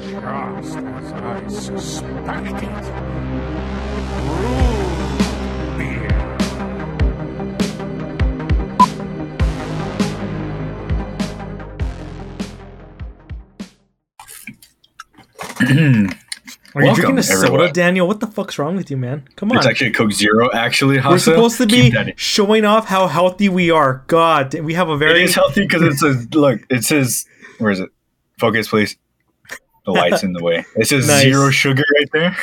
Just as I suspected. Root beer. Are you Welcome, drinking a soda, everyone. Daniel? What the fuck's wrong with you, man? Come on. It's actually a Coke Zero, actually. We're supposed to Keep be that in. showing off how healthy we are. God, we have a It very is healthy because it says, look, it says, where is it? Focus, please. The light's in the way. It says Nice. zero sugar right there.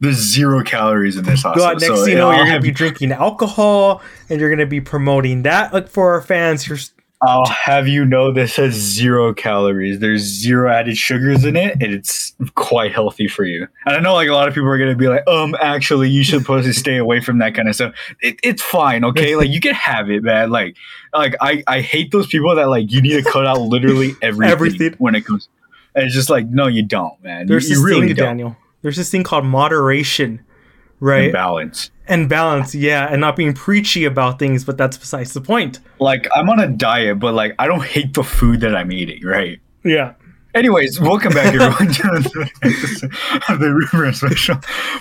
There's zero calories in this. Hasa. God. Next So, you know, you're gonna be drinking alcohol, and you're gonna be promoting that. Like for our fans, you're I'll have you know this has zero calories. There's zero added sugars in it, and it's quite healthy for you. And I know like a lot of people are gonna be like, um, actually, you should supposed to stay away from that kind of stuff. It, it's fine, okay? like you can have it, man. Like, like I, I hate those people that like you need to cut out literally everything, Everything. when it comes. And it's just like, no, you don't, man. there's you, this you really thing, don't. Daniel. There's this thing called moderation, right? Balance. and balance, yeah, and not being preachy about things. But that's besides the point. Like I'm on a diet, but like I don't hate the food that I'm eating, right? Yeah. Anyways, welcome back everyone to the, the Root Beer special.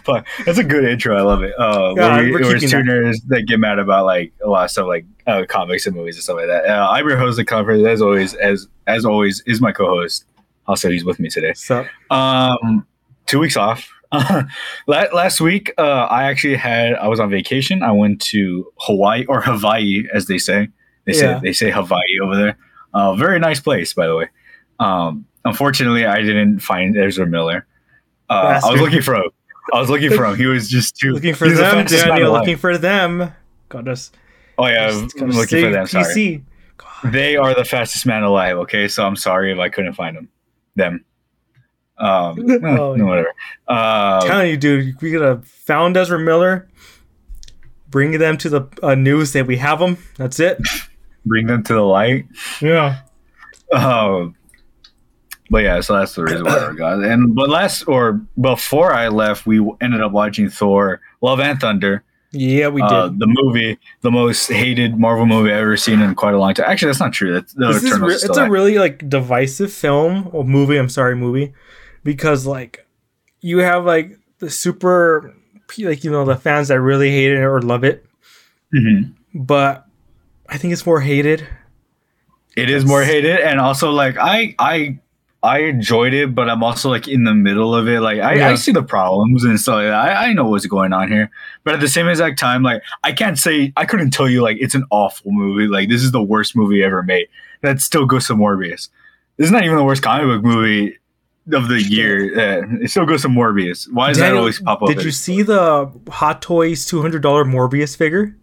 But it's a good intro. I love it. Uh, Yeah, we, we're where it's keeping two that. that get mad about like a lot of stuff, like uh, comics and movies and stuff like that. Uh, I'm your host of the conference, as always. As as always, is my co-host. Also, he's with me today. So Um, two weeks off. Last week, uh, I actually had I was on vacation. I went to Hawaii or Hawaii, as they say. They say Yeah. they say Hawaii over there. Uh, very nice place, by the way. Um, unfortunately, I didn't find Ezra Miller. Uh, I was looking for him. I was looking for him. He was just too looking for the them, Daniel. Looking for them. God, us. oh yeah, I'm looking for them. Sorry, PC. they are the fastest man alive. Okay, so I'm sorry if I couldn't find them. Them. Um, Oh, yeah. whatever. Uh, telling you, dude, we gotta found Ezra Miller, bring them to the uh, news that we have them. That's it. bring them to the light. Yeah. Um, but yeah, so that's the reason why we got. it. And but last or before I left, we ended up watching Thor: Love and Thunder. Yeah, we did. uh, the movie, the most hated Marvel movie I've ever seen in quite a long time. Actually, that's not true. That's the this is re- it's a really like divisive film or movie. I'm sorry, movie, because like you have like the super like you know the fans that really hate it or love it, Mhm. but I think it's more hated. It is more hated, and also like I I I enjoyed it, but I'm also like in the middle of it. Like I, Yeah. I see the problems and stuff. Like that. I I know what's going on here, but at the same exact time, like I can't say I couldn't tell you like it's an awful movie. Like this is the worst movie ever made. That still goes to Morbius. This is not even the worst comic book movie of the year. Uh, it still goes to Morbius. Why does that always pop up? Did you see the Hot Toys two hundred dollar Morbius figure?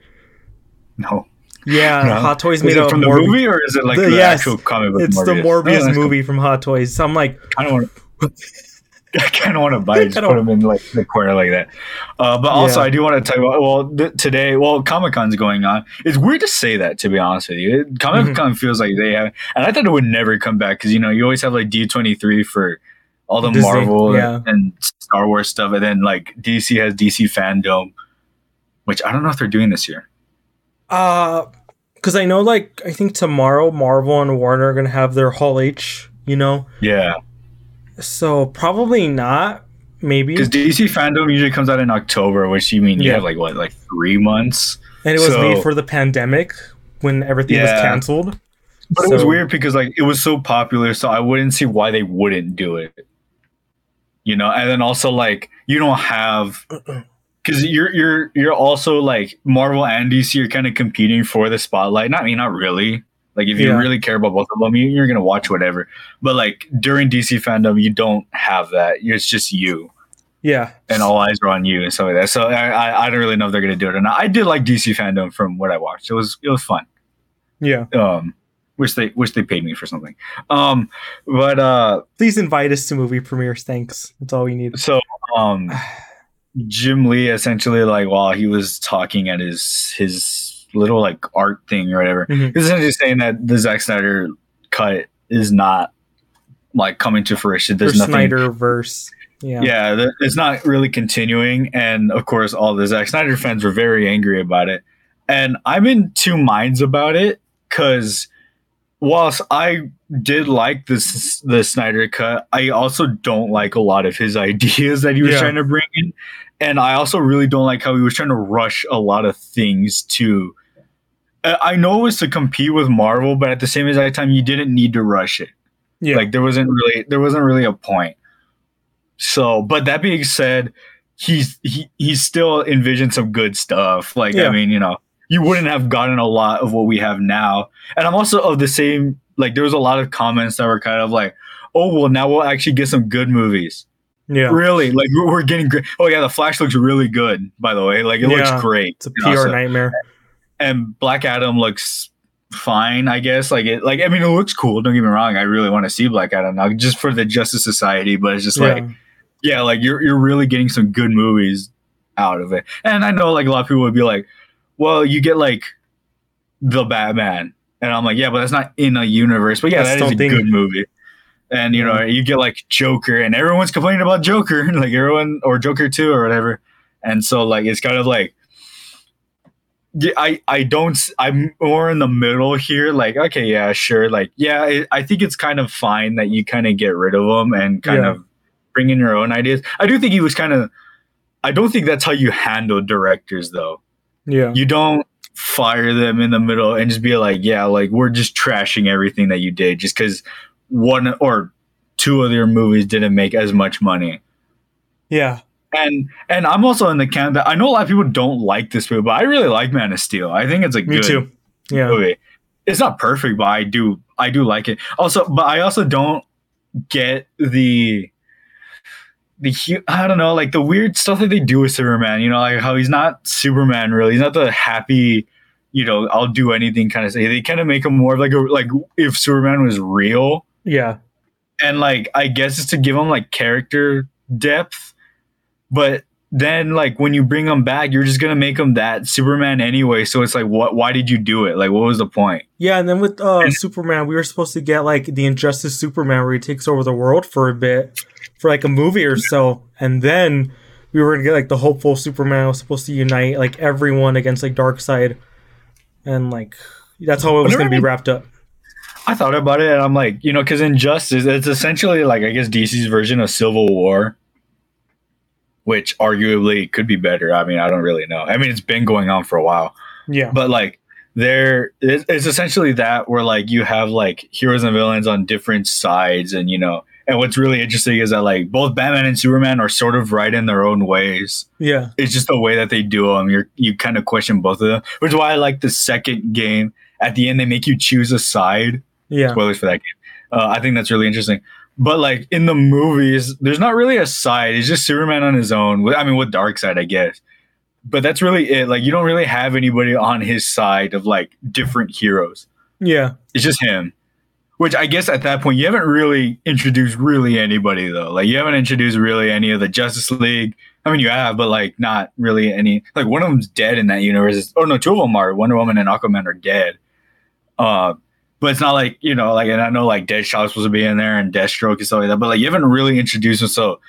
No. Yeah, No. Hot Toys Is made it a from the movie or is it like The- the, yes, actual comic book? It's the Oh, Morbius that's cool. movie from Hot Toys. So I'm like, I don't want to. I kind of want to buy it, just put them in like the corner like that. Uh, but also, Yeah. I do want to talk about well th- today. Well, Comic Con's going on. It's weird to say that to be honest with you. Comic Mm-hmm. Con feels like they have, and I thought it would never come back because you know you always have like D twenty three for all the Disney, Marvel yeah. and Star Wars stuff, and then like DC has DC Fandom, which I don't know if they're doing this year. Uh, because I know like I think tomorrow Marvel and Warner are gonna have their Hall H. You know, Yeah, so probably not. Maybe, because DC Fandom usually comes out in October, which you mean you Yeah. have like what like three months. And it was so- made for the pandemic when everything was canceled. But it was weird because like it was so popular, so I wouldn't see why they wouldn't do it. You know, and then also like you don't have because you're you're you're also like Marvel and DC are kind of competing for the spotlight. Not I mean, not really. Like if you Yeah. really care about both of them, you, you're gonna watch whatever. But like during DC fandom, you don't have that. It's just you, Yeah, and all eyes are on you and stuff like that. So I I, I don't really know if they're gonna do it or not. I did like DC fandom from what I watched. It was it was fun yeah. um wish they wish they paid me for something um but uh Please invite us to movie premieres. Thanks. That's all we need. so um jim lee essentially like while he was talking at his his little like art thing or whatever Mhm. he's essentially saying that the Zack snyder cut is not like coming to fruition there's nothing Snyder verse. Yeah. yeah, it's not really continuing. And of course, all the Zack Snyder fans were very angry about it. And I'm in two minds about it because whilst I did like this the Snyder cut. I also don't like a lot of his ideas that he was Yeah. trying to bring in, and I also really don't like how he was trying to rush a lot of things to. I know it was to compete with Marvel, but at the same exact time, you didn't need to rush it. Yeah. Like there wasn't really there wasn't really a point. So, but that being said, he's he he still envisioned some good stuff. Like Yeah. I mean, you know, you wouldn't have gotten a lot of what we have now. And I'm also of the same like there was a lot of comments that were kind of like, "Oh, well, now we'll actually get some good movies." Yeah. Really? Like we're, getting great. Oh yeah, the Flash looks really good, by the way. Like it Yeah. looks great. It's a PR nightmare. and Black Adam looks fine, I guess. Like it, like I mean, it looks cool. Don't get me wrong. I really want to see Black Adam now, just for the Justice Society. But it's just like, yeah. yeah, like you're you're really getting some good movies out of it. And I know like a lot of people would be like, well, you get like the Batman, and I'm like, yeah, but that's not in a universe. But yeah, That's that is a good movie. And you know, you get like Joker, and everyone's complaining about Joker, like everyone or Joker two or whatever. And so like it's kind of like yeah, I I don't I'm more in the middle here. Like okay, yeah, sure. Like yeah, I, I think it's kind of fine that you kind of get rid of them and kind Yeah. of bring in your own ideas. I do think he was kind of. I don't think that's how you handle directors though. Yeah. You don't fire them in the middle and just be like, yeah, like we're just trashing everything that you did just because one or two of your movies didn't make as much money. Yeah. And and I'm also in the camp that I know a lot of people don't like this movie, but I really like Man of Steel. I think it's a Me good too. Yeah. movie. It's not perfect, but I do I do like it. Also, but I also don't get the the I don't know, like the weird stuff that they do with Superman. You know, like how he's not Superman really. He's not the happy, you know, I'll do anything kind of say. They kind of make him more of like a like if Superman was real Yeah. and like I guess it's to give them like character depth, but then like when you bring them back, you're just gonna make them that Superman anyway. So it's like, what? Why did you do it? Like, what was the point? Yeah, and then with uh, And- Superman, we were supposed to get like the Injustice Superman where he takes over the world for a bit, for like a movie or so, and then we were gonna get like the hopeful Superman was supposed to unite like everyone against like Darkseid, and like that's how it was gonna be wrapped up. I thought about it, and I'm like, you know, because Injustice, it's essentially like I guess DC's version of Civil War, which arguably could be better. I mean, I don't really know. I mean, it's been going on for a while. Yeah, but like there it's, it's essentially that where like you have like heroes and villains on different sides and you know and what's really interesting is that like both batman and superman are sort of right in their own ways yeah, it's just the way that they do them you're you kind of question both of them which is why i like the second game at the end they make you choose a side yeah, spoilers for that game. Uh, i think that's really interesting. But like in the movies there's not really a side. It's just superman on his own. I mean with Darkseid i guess. But that's really it. Like you don't really have anybody on his side of like different heroes. Yeah, it's just him. Which i guess at that point you haven't really introduced really anybody though. Like you haven't introduced really any of the justice league. I mean you have but like not really any. Like one of them's dead in that universe. Oh no two of them are. Wonder woman and aquaman are dead. Uh but it's not like you know like and i know like deadshot's supposed to be in there and deathstroke and stuff like that but like you haven't really introduced them so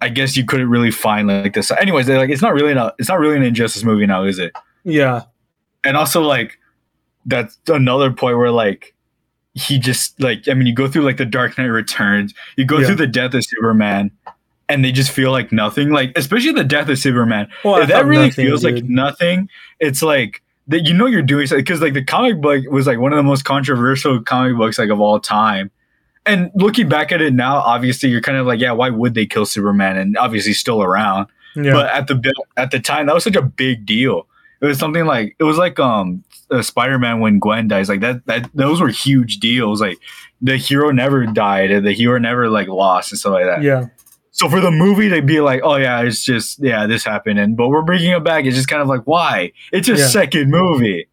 i guess you couldn't really find like this anyways like it's not really an, it's not really an injustice movie now is it yeah, and also like that's another point where like he just like I mean you go through like the Dark Knight Returns, you go Yeah. through the death of Superman, and they just feel like nothing. Like especially the death of Superman, Well, if that really nothing, feels like nothing. It's like that you know you're doing something because like the comic book was like one of the most controversial comic books like of all time. And looking back at it now, obviously you're kind of like, yeah, why would they kill Superman? And obviously still around. Yeah, but at the at the time that was such a big deal. It was something like it was like um uh, spider-man when gwen dies like that that those were huge deals. Like the hero never died and the hero never like lost and stuff like that. Yeah, so for the movie to be like oh yeah it's just yeah this happened and but we're bringing it back it's just kind of like why it's a Yeah. second movie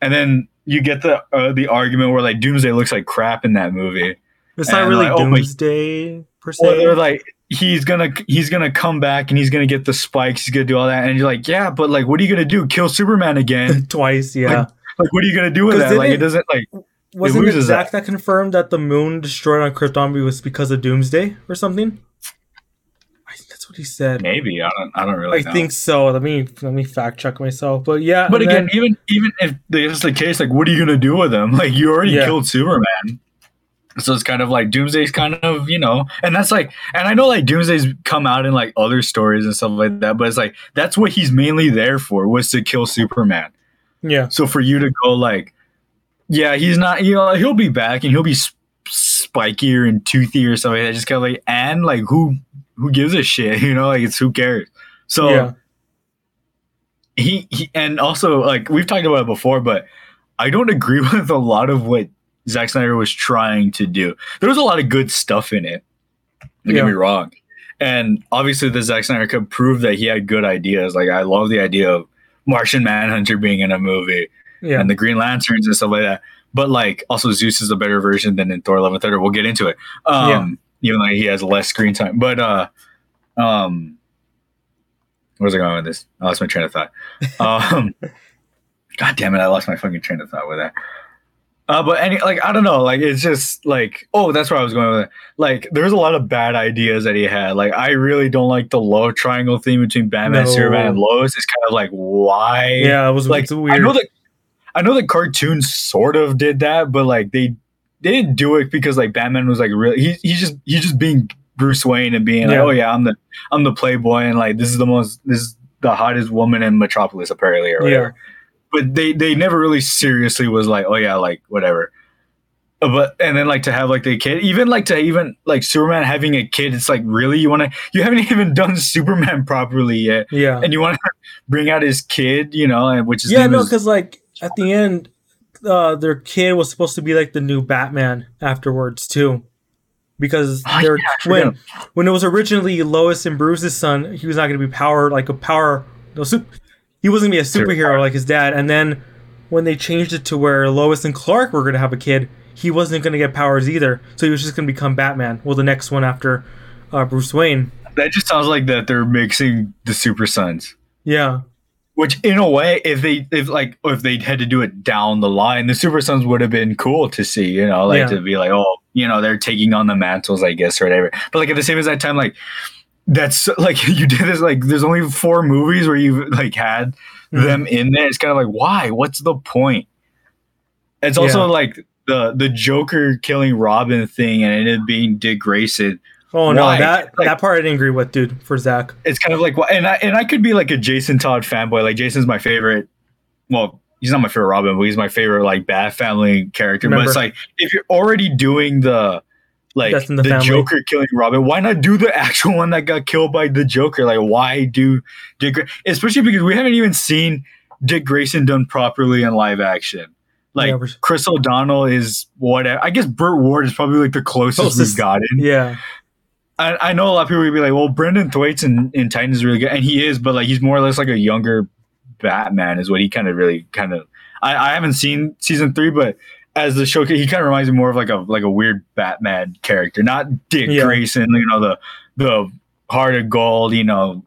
and then you get the uh, the argument where like doomsday looks like crap in that movie it's not really like, oh, Doomsday per se. well, they're like, he's gonna he's gonna come back and he's gonna get the spikes. He's gonna do all that, and you're like, yeah, but like, what are you gonna do? Kill Superman again? Twice, yeah. like, what are you gonna do with that? Like, it didn't- doesn't like. Wasn't it loses Zack that confirmed that the moon destroyed on Krypton was because of Doomsday or something? I think that's what he said. Maybe I don't. I don't really. I know. think so. Let me let me fact check myself. But yeah, But again, then- even even if that's the case, like, what are you gonna do with him? Like, you already Yeah. killed Superman. So it's kind of like Doomsday's kind of, you know, and that's like, and I know like Doomsday's come out in like other stories and stuff like that, but it's like, that's what he's mainly there for was to kill Superman. Yeah. So for you to go like, yeah, he's not, you know, he'll be back and he'll be sp- spikier and toothy or something that. Just kind of like, and like, who, who gives a shit? You know, like it's who cares? So yeah. he, he, and also like we've talked about it before, but I don't agree with a lot of what Zack Snyder was trying to do. There was a lot of good stuff in it. Don't Yeah. get me wrong. And obviously, the Zack Snyder could prove that he had good ideas. Like I love the idea of Martian Manhunter being in a movie Yeah. and the Green Lanterns and stuff like that. But like, also Zeus is a better version than in Thor: Love and Thunder. We'll get into it. Um, even though he has less screen time. But uh, um, where's I going with this? I lost my train of thought. Um, God damn it! I lost my fucking train of thought with that. Uh, but any like I don't know, like it's just like oh that's where I was going with it. Like there's a lot of bad ideas that he had. Like I really don't like the love triangle theme between Batman, No. Superman, and Lois. It's kind of like why? yeah. It was like it's weird. I know that I know the cartoon sort of did that, but like they they didn't do it because like Batman was like really he he's just he's just being Bruce Wayne and being like Yeah. oh yeah I'm the I'm the playboy and like this is the most this is the hottest woman in Metropolis apparently or whatever. But they they never really seriously was like oh yeah like whatever. Uh, But and then like to have like the kid, even like to even like Superman having a kid, it's like really you want to you haven't even done Superman properly yet, yeah. and you want to bring out his kid, you know, and which is yeah, no, because like at the end, uh, their kid was supposed to be like the new Batman afterwards too, because Oh, yeah, when when it was originally Lois and Bruce's son, he was not going to be powered like a power. No, sup- he wasn't going to be a superhero like his dad. And then when they changed it to where Lois and Clark were going to have a kid, he wasn't going to get powers either. So he was just going to become Batman. Well, the next one after uh, Bruce Wayne. that just sounds like that they're mixing the Super Sons. Yeah, Which, in a way, if they if like if they had to do it down the line, the Super Sons would have been cool to see. You know, like Yeah. to be like, oh, you know, they're taking on the mantles, I guess, or whatever. But like at the same as that time, like that's like you did this. Like, there's only four movies where you've like had Mhm. them in there. It's kind of like, why? What's the point? It's also Yeah. like the the Joker killing Robin thing and it being Dick Grayson. Oh no, Why? that Like- that part I didn't agree with, dude. For Zack, it's kind of like and I and I could be like a Jason Todd fanboy. Like Jason's my favorite. Well, he's not my favorite Robin, but he's my favorite like Bat Family character. But it's like if you're already doing the like the, the. Joker killing Robin, why not do the actual one that got killed by the Joker? Like why do Dick? Gra- Especially because we haven't even seen Dick Grayson done properly in live action. Like Yeah, Chris O'Donnell is whatever. I guess Burt Ward is probably like the closest, Closest. we've gotten. yeah, I, I know a lot of people would be like, well, Brenton Thwaites in, in Titan is really good, and he is, but like he's more or less like a younger Batman, is what he kind of really kind of. I, I haven't seen season three, but as the show, he kind of reminds me more of like a like a weird Batman character, not Dick Yeah. Grayson, you know, the the heart of gold, you know,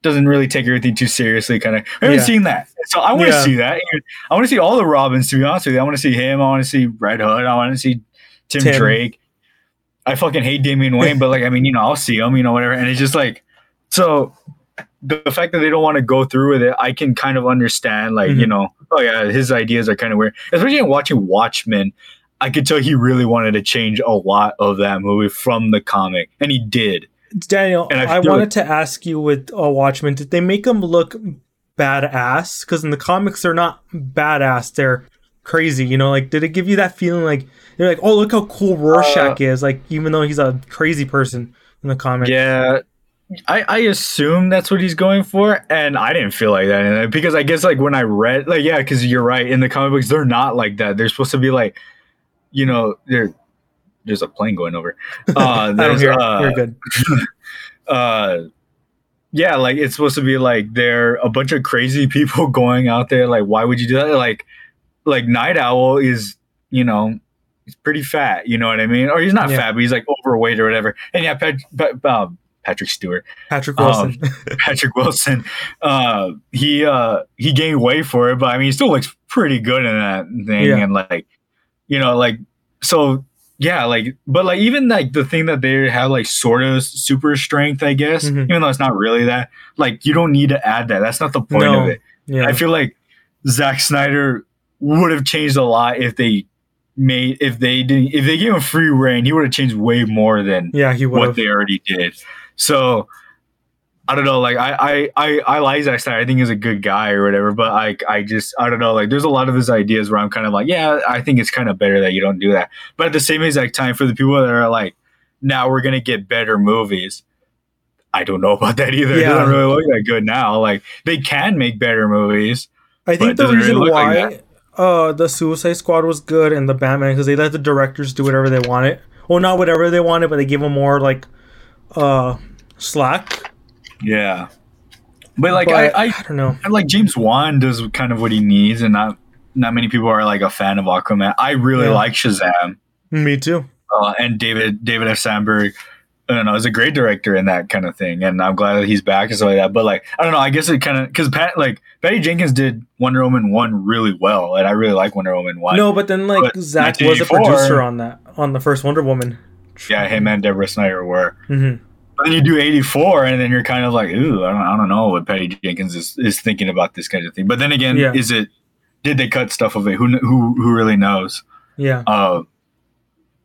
doesn't really take everything too seriously. Kind of, I haven't Yeah. seen that, so I want to Yeah. see that. I want to see all the Robins. To be honest with you, I want to see him. I want to see Red Hood. I want to see Tim, Tim. Drake. I fucking hate Damian Wayne, but like, I mean, you know, I'll see him, you know, whatever. And it's just like, so the, fact that they don't want to go through with it, I can kind of understand, like, you Mhm. know, oh yeah, his ideas are kind of weird. Especially in watching Watchmen, I could tell he really wanted to change a lot of that movie from the comic, and he did. Daniel, And I I, wanted to ask you with uh, Watchmen, did they make them look badass? Because in the comics, they're not badass; they're crazy. You know, like did it give you that feeling like they're like, oh, look how cool Rorschach is? Like even though he's a crazy person in the comic. Yeah. I, I assume that's what he's going for, and I didn't feel like that because I guess like when I read like yeah, because you're right in the comic books they're not like that. They're supposed to be like, you know, there there's a plane going over. Uh, there's, uh, You're good. uh yeah like it's supposed to be like they're a bunch of crazy people going out there like why would you do that like like Nite Owl is you know he's pretty fat you know what i mean or he's not Yeah. fat but he's like overweight or whatever and yeah Pat, Pat, uh, patrick stewart Patrick um, Wilson. patrick wilson uh he uh he gained weight for it but i mean he still looks pretty good in that thing Yeah. and like you know like so yeah like but like even like the thing that they have like sort of super strength i guess Mhm. even though it's not really that like you don't need to add that that's not the point No. of it yeah. i feel like Zack snyder would have changed a lot if they made if they didn't if they gave him free reign, he would have changed way more than Yeah, he what they already did. So I don't know, like I I I, I like Zack Snyder. I think he's a good guy or whatever, but I I just I don't know, like there's a lot of his ideas where I'm kind of like, yeah, I think it's kind of better that you don't do that. But at the same exact time, for the people that are like, now we're gonna get better movies. I don't know about that either. It Yeah. doesn't really look that good now. Like they can make better movies. I think the doesn't really reason why like uh the Suicide Squad was good and the Batman because they let the directors do whatever they wanted. Well, not whatever they wanted, but they give them more like uh slack. Yeah. But like But, I, I I don't know. Like James Wan does kind of what he needs, and not not many people are like a fan of Aquaman. I really Yeah. like Shazam, Me too. uh, and David David F. Sandberg. I don't know, is a great director in that kind of thing, and I'm glad that he's back and stuff like that. But like, I don't know, I guess it kind of because Pat like Patty Jenkins did Wonder Woman one really well, and I really like Wonder Woman one. No, but then like But Zack was a producer on that on the first Wonder Woman. yeah, him and Deborah Snyder were. hmm But then you do 84, and then you're kind of like, ooh, I don't, I don't know what Patty Jenkins is, is thinking about this kind of thing. But then again, Yeah. is it? Did they cut stuff of it? Who who who really knows? Yeah. Uh,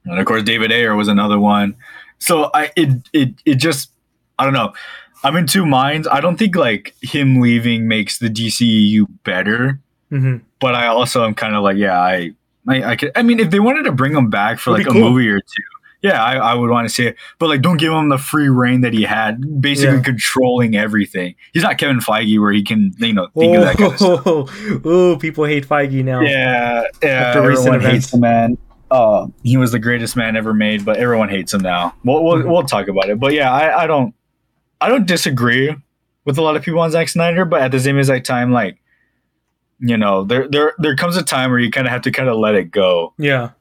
and of course, David Ayer was another one. So I it it it just I don't know. I'm in two minds. I don't think like him leaving makes the DCEU better, hmm but I also am kind of like, yeah, I I I, could, I mean, if they wanted to bring him back for It'd like a cool. movie or two, yeah, I, I would want to see it. But like, don't give him the free reign that he had, basically Yeah. controlling everything. He's not Kevin Feige where he can you know think of that kind of stuff. Oh, oh, people hate Feige now. Yeah, yeah. Everyone events. hates the man. Uh, he was the greatest man ever made, but everyone hates him now. We'll we'll, Mhm. we'll talk about it. But yeah, I, I don't I don't disagree with a lot of people on Zack Snyder, but at the same exact time, like you know, there there there comes a time where you kind of have to kind of let it go. Yeah.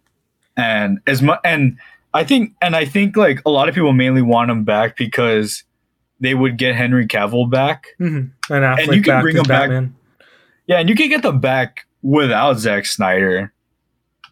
And as much and I think and I think like a lot of people mainly want him back because they would get Henry Cavill back. hmm And Affleck you can back bring him back- Yeah, and you can get them back without Zack Snyder.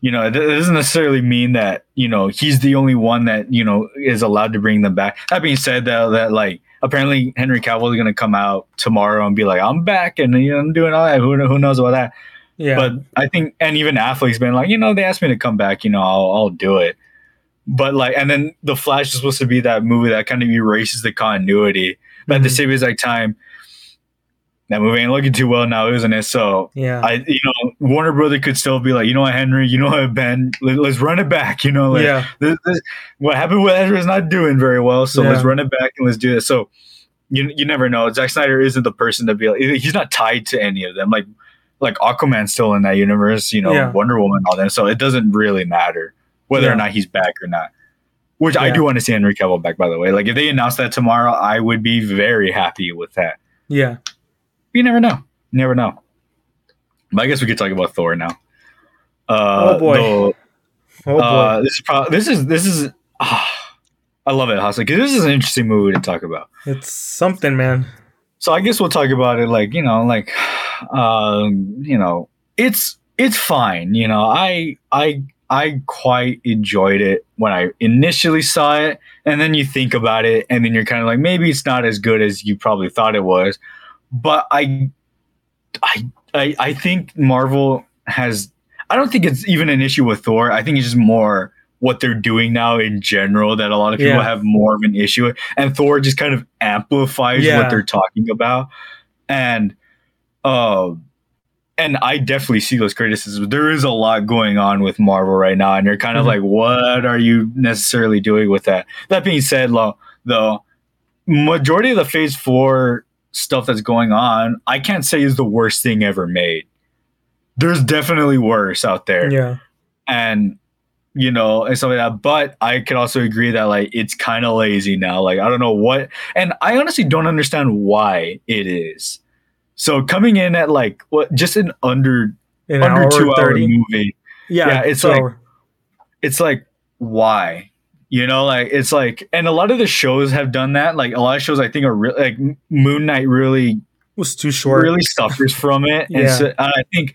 You know, it doesn't necessarily mean that you know he's the only one that you know is allowed to bring them back. That being said, that that like apparently Henry Cavill is going to come out tomorrow and be like, "I'm back," and you know, I'm doing all that. Who who knows about that? Yeah. But I think, and even Affleck's been like, you know, they asked me to come back. You know, I'll I'll do it. But like, and then the Flash is supposed to be that movie that kind of erases the continuity. But at the Mhm. same exact time, that movie ain't looking too well now, isn't it? So yeah. I, you know, Warner Brother could still be like, you know what, Henry, you know what, Ben, let, us run it back. You know, like, yeah. this, this, what happened with Ezra is not doing very well, so let's run it back and let's do this. So you you never know. Zack Snyder isn't the person to be like, he's not tied to any of them. Like like Aquaman's still in that universe, you know, Yeah. Wonder Woman, all that. So it doesn't really matter whether Yeah. or not he's back or not. Which I do want to see Henry Cavill back, by the way. Like if they announce that tomorrow, I would be very happy with that. Yeah. You never know. You never know. But I guess we could talk about Thor now. Uh, Oh, boy. though, Oh boy. uh, this is probably this is this is. ah, I love it, Hassan, because this is an interesting movie to talk about. it's something, man. So I guess we'll talk about it like you know, like, um, you know, it's it's fine. You know, I I I quite enjoyed it when I initially saw it, and then you think about it, and then you're kind of like, maybe it's not as good as you probably thought it was. But I, I, I, I think Marvel has. I don't think it's even an issue with Thor. I think it's just more what they're doing now in general that a lot of people Yeah. have more of an issue with, and Thor just kind of amplifies Yeah. what they're talking about, and, uh, and I definitely see those criticisms. There is a lot going on with Marvel right now, and you're kind of Mhm. like, what are you necessarily doing with that? That being said, though, majority of the Phase Four stuff that's going on, I can't say is the worst thing ever made. There's definitely worse out there. Yeah. and you know and stuff like that. But i could also agree that like it's kind of lazy now. Like i don't know what and i honestly don't understand why it is. So coming in at like what just an under An under hour two hour movie. Yeah, Yeah, it's like- hour. it's like why you know like it's like and a lot of the shows have done that like a lot of shows i think are re- like moon knight really was too short. really suffers from it. And Yeah. so, and I think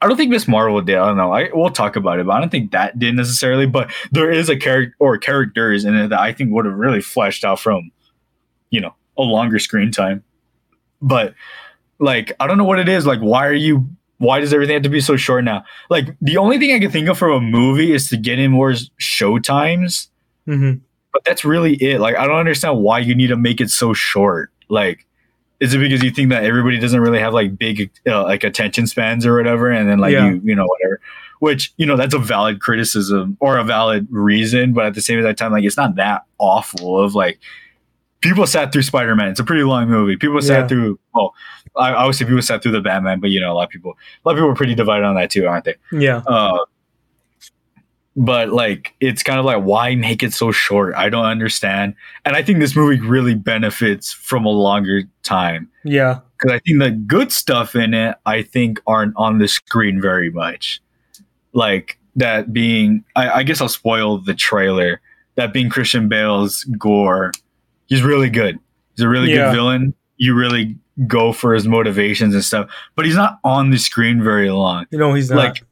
I don't think Miss Marvel did. I don't know. I we'll talk about it, but I don't think that did necessarily. But there is a character or characters in it that I think would have really fleshed out from, you know, a longer screen time. But like I don't know what it is. Like, why are you why does everything have to be so short now? Like the only thing I can think of from a movie is to get in more show times, hmm but that's really it. Like I don't understand why you need to make it so short. Like is it because you think that everybody doesn't really have like big uh, like attention spans or whatever and then like Yeah. you you know whatever which you know that's a valid criticism or a valid reason but at the same time like it's not that awful of like people sat through spider-man it's a pretty long movie people sat Yeah. through well I, say people sat through the batman but you know a lot of people a lot of people are pretty divided on that too aren't they Yeah. uh, but like it's kind of like why make it so short i don't understand and i think this movie really benefits from a longer time Yeah. because I think the good stuff in it, I think, aren't on the screen very much. Like that being, I, I guess I'll spoil the trailer. That being Christian Bale's Gorr, he's really good. He's a really Yeah. good villain. You really go for his motivations and stuff, but he's not on the screen very long. You know he's not. Like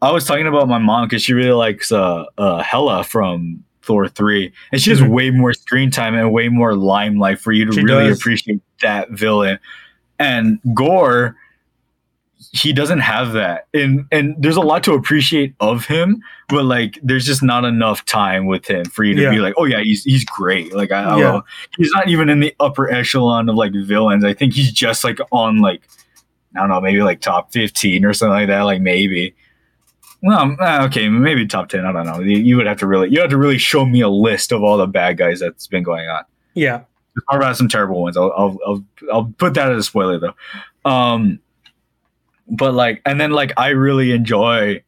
I was talking about my mom because she really likes uh, uh, Hela from Thor three, and she has Mhm. way more screen time and way more limelight for you to She really does. appreciate that villain. And Gorr, he doesn't have that, and and there's a lot to appreciate of him, but like there's just not enough time with him for you to Yeah. be like, oh yeah, he's he's great. Like I, Yeah. he's not even in the upper echelon of like villains. I think he's just like on like I don't know, maybe like top 15 or something like that. Like maybe. Well, um, uh, okay, maybe top 10. I don't know. You, you would have to really, you have to really show me a list of all the bad guys that's been going on. yeah. Probably about some terrible ones. I'll, I'll, I'll, I'll put that as a spoiler though. Um, but like, and then like, I really enjoy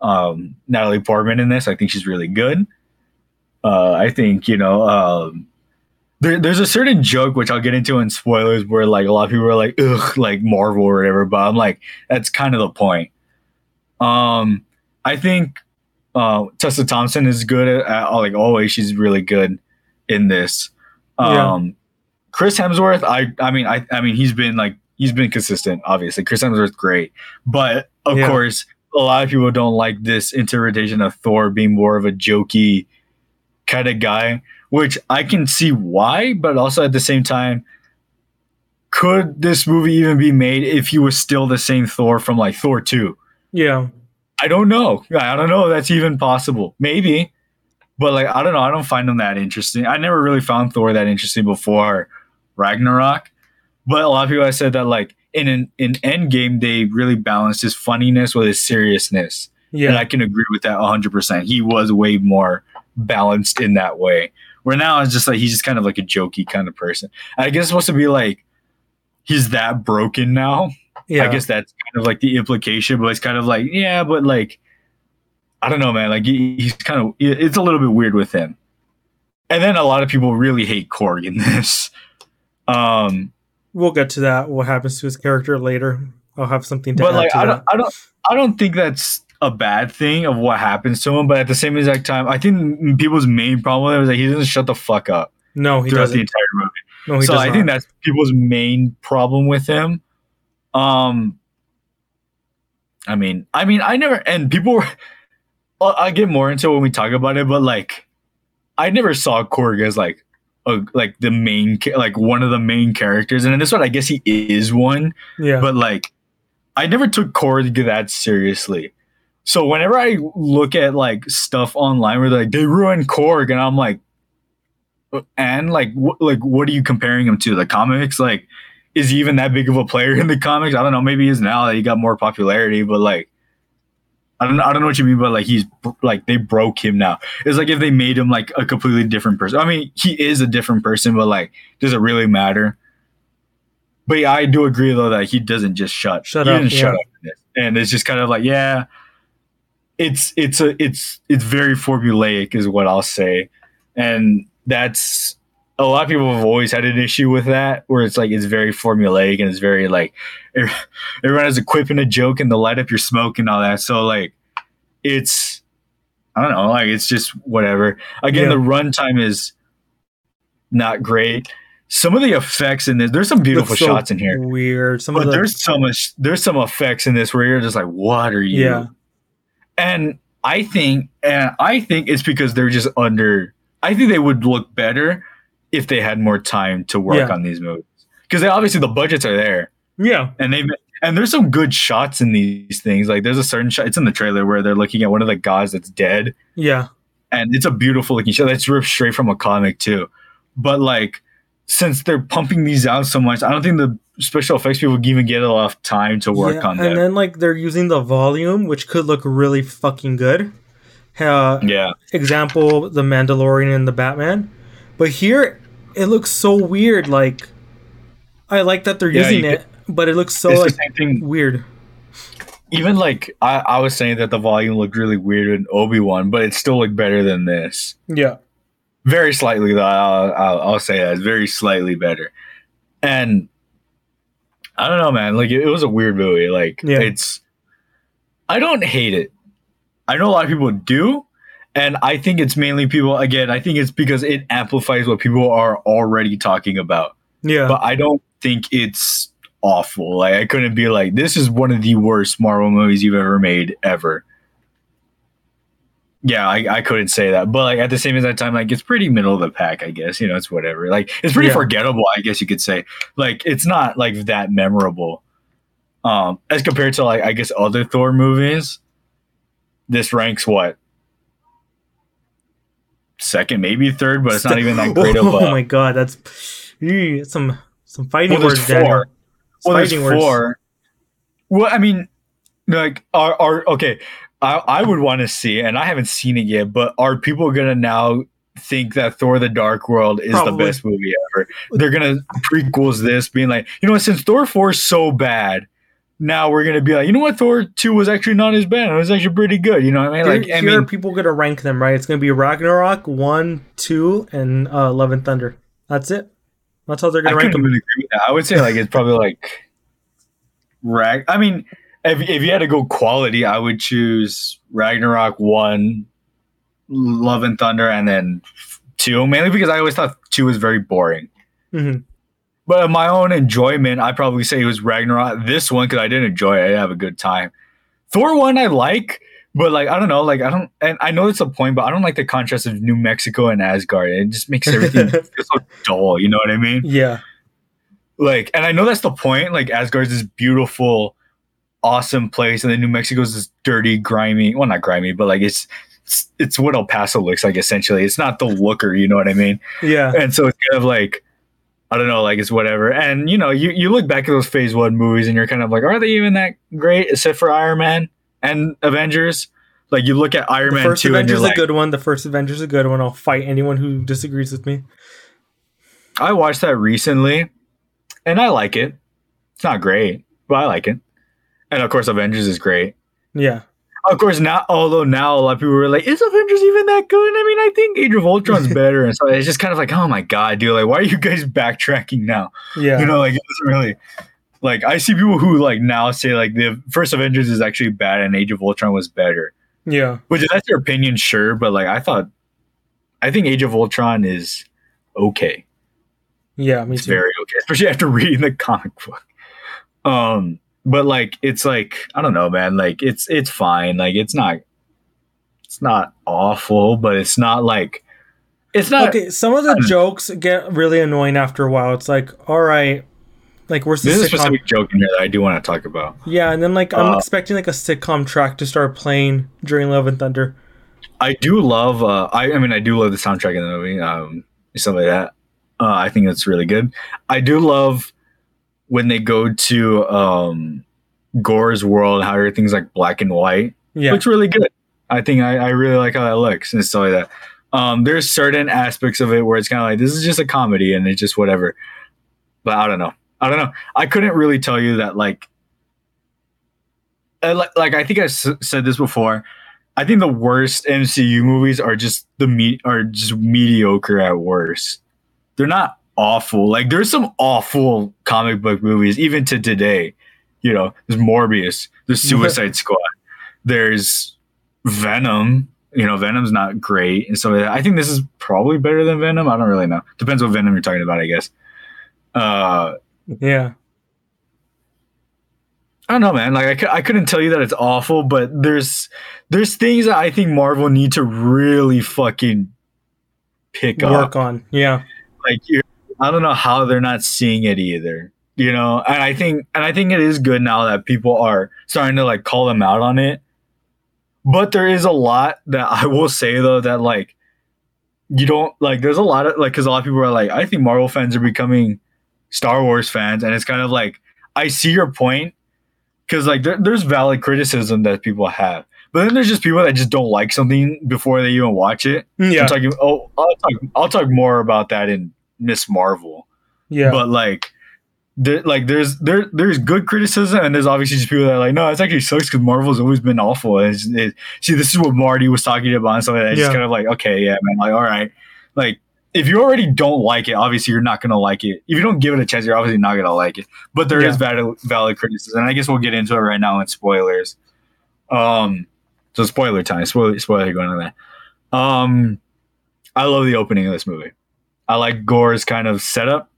um, Natalie Portman in this. I think she's really good. Uh, I think you know. Um, there, there's a certain joke which I'll get into in spoilers where like a lot of people are like, ugh, like Marvel or whatever. But I'm like, that's kind of the point. Um, I think uh, Tessa Thompson is good at, at like always. She's really good in this. Yeah. Um, Chris Hemsworth, I I mean I I mean he's been like he's been consistent. Obviously, Chris Hemsworth's great, but of Yeah. course, a lot of people don't like this interpretation of Thor being more of a jokey kind of guy, which I can see why, but also at the same time, could this movie even be made if he was still the same Thor from like Thor two? Yeah. I don't know. I don't know that's even possible. Maybe. But like I don't know. I don't find him that interesting. I never really found Thor that interesting before Ragnarok. But a lot of people have said that like in an in Endgame they really balanced his funniness with his seriousness. Yeah, And. I can agree with that 100%. He was way more balanced in that way. Where now it's just like he's just kind of like a jokey kind of person. I guess it's supposed to be like he's that broken now. Yeah. I guess that's kind of like the implication, but it's kind of like, yeah, but like, I don't know, man. Like, he, he's kind of, it's a little bit weird with him. And then a lot of people really hate Korg in this. Um, we'll get to that. What happens to his character later? I'll have something to but add like, to I that. don't, I don't, I don't think that's a bad thing of what happens to him. But at the same exact time, I think people's main problem with him is that he doesn't shut the fuck up no, he throughout doesn't. the entire movie. no, he so I think that's people's main problem with him. Um, I mean, I mean, I never and people. Were, I'll get more into it when we talk about it, but like, I never saw Korg as like a like the main like one of the main characters, and in this one, I guess he is one, yeah. but like, I never took Korg that seriously. So whenever I look at like stuff online where they're like they ruined Korg, and I'm like, uh, and like wh- like what are you comparing him to? The comics? Like, is he even that big of a player in the comics? I don't know. Maybe he is now that he got more popularity, but like. I don't, I don't know what you mean, but like he's like they broke him now. It's like if they made him like a completely different person. I mean, he is a different person, but like, does it really matter? But yeah, I do agree though that he doesn't just shut. Shut he up, didn't shut up and it's just kind of like yeah, it's it's a it's it's very formulaic is what I'll say, and that's a lot of people have always had an issue with that where it's like it's very formulaic and it's very like everyone has a quip and a joke and to light up your smoke and all that. So like it's I don't know, like it's just whatever. Again, Yeah. the runtime is not great. Some of the effects in this, there's some beautiful so shots in here. Weird. Some But of the there's so much there's some effects in this where you're just like, what are you? Yeah. And I think and I think it's because they're just under I think they would look better if they had more time to work Yeah. on these movies. Because obviously the budgets are there yeah. and they've and there's some good shots in these things. Like there's a certain shot. It's in the trailer where they're looking at one of the gods that's dead, Yeah. and it's a beautiful looking shot. That's ripped straight from a comic too. But like, since they're pumping these out so much, I don't think the special effects people even get a lot of time to work yeah, on and that. then like they're using the volume, which could look really fucking good. Uh, yeah, example, the Mandalorian and the Batman, but here it looks so weird. Like, I like that they're Yeah, using it, but it looks so like weird. Even like I, I was saying that the volume looked really weird in Obi Wan, but it still looked better than this. Yeah. very slightly though I'll, I'll, I'll say that it's very slightly better and i don't know man like it, it was a weird movie like Yeah. it's i don't hate it i know a lot of people do and i think it's mainly people again i think it's because it amplifies what people are already talking about Yeah. but i don't think it's awful like i couldn't be like this is one of the worst marvel movies you've ever made ever yeah, I, I couldn't say that, but like at the same time, like it's pretty middle of the pack, I guess. You know, it's whatever. Like it's pretty Yeah. forgettable, I guess you could say. Like it's not like that memorable, um, as compared to like I guess other Thor movies. This ranks what second, maybe third, but it's not even that great of oh my god, that's some some fighting Well, words. Daniel. four. Well, there's Fighting words. four. Well, I mean, like, are are okay? I I would want to see, and I haven't seen it yet. But are people gonna now think that Thor: The Dark World is Probably. the best movie ever? They're gonna prequels this, being like, you know? Since Thor four is so bad, now we're gonna be like, you know what? Thor two was actually not as bad. It was actually pretty good. You know what I mean? Like, I here are mean, people gonna rank them right. It's gonna be Ragnarok one, two, and uh, Love and Thunder. That's it. That's how they're gonna rank them. really agree with that. I would say like it's probably like rag. I mean, if if you had to go quality, I would choose Ragnarok one, Love and Thunder, and then two. Mainly because I always thought two was very boring. hmm But my own enjoyment, I probably say it was Ragnarok. This one because I didn't enjoy it. I have a good time. Thor one I like, but like I don't know, like I don't, and I know it's a point, but I don't like the contrast of New Mexico and Asgard. It just makes everything feel so dull. You know what I mean? Yeah. like and i know that's the point like asgard's this beautiful awesome place and then new mexico's this dirty grimy well not grimy but like it's it's, it's what el paso looks like essentially it's not the looker you know what i mean Yeah. and so it's kind of like i don't know like it's whatever and you know you, you look back at those phase one movies and you're kind of like are they even that great except for iron man and avengers like you look at iron The man first 2 Avengers is like a good one. The first Avengers is a good one. I'll fight anyone who disagrees with me. i watched that recently and i like it it's not great but i like it and of course avengers is great Yeah. Of course, now although now a lot of people were like, "Is Avengers even that good?" I mean, I think Age of Ultron's better, and so it's just kind of like, "Oh my god, dude! Like, why are you guys backtracking now?" Yeah. You know, like it doesn't really. Like, I see people who like now say like the first Avengers is actually bad and Age of Ultron was better, yeah. which is that's your opinion, sure, but like I thought, I think Age of Ultron is okay. Yeah. Me It's too. very okay, especially after reading the comic book. Um, but like it's like I don't know, man. Like it's it's fine. Like it's not it's not awful, but it's not like it's not. okay. Some of the jokes get really annoying after a while. It's like, all right, like the There's a specific joke in here that I do want to talk about. Yeah, and then like I'm Uh, expecting like a sitcom track to start playing during Love and Thunder. I do love. Uh, I I mean, I do love the soundtrack in the movie. Um, stuff like that. Uh, I think that's really good. I do love when they go to um, Gorr's world, how everything's like black and white. Yeah. looks really good. I think I, I really like how that looks and stuff like that. Um, there's certain aspects of it where it's kind of like this is just a comedy and it's just whatever. But I don't know. I don't know. I couldn't really tell you that like, like, like I think I s- said this before. I think the worst MCU movies are just the me are just mediocre at worst. They're not awful. Like there's some awful comic book movies even to today. You know, there's Morbius, there's Suicide Squad, there's Venom. You know, Venom's not great, and so I think this is probably better than Venom. I don't really know. Depends what Venom you're talking about, I guess. Uh, Yeah. I don't know, man. Like I, I couldn't tell you that it's awful, but there's there's things that I think Marvel need to really fucking pick up. Work on. Yeah. Like I don't know how they're not seeing it either. you know, and I think and I think it is good now that people are starting to like call them out on it. But there is a lot that I will say though that like you don't like there's a lot of like because a lot of people are like I think Marvel fans are becoming Star Wars fans, and it's kind of like I see your point because like there, there's valid criticism that people have, but then there's just people that just don't like something before they even watch it. Yeah. I'm talking. Oh, I'll talk. I'll talk more about that in Miss Marvel. Yeah. But like, there, like there's there there's good criticism, and there's obviously just people that are like, no, it's actually sucks because Marvel's always been awful. And it's, it, see, this is what Marty was talking about, and so it's Yeah. just kind of like, okay, yeah, man, like, all right, like. If you already don't like it, obviously you're not gonna like it. If you don't give it a chance, you're obviously not gonna like it. But there is Yeah. valid, valid criticism, and I guess we'll get into it right now in spoilers. Um, so spoiler time, spoiler, spoiler going on that. Um, I love the opening of this movie. I like Gorr's kind of setup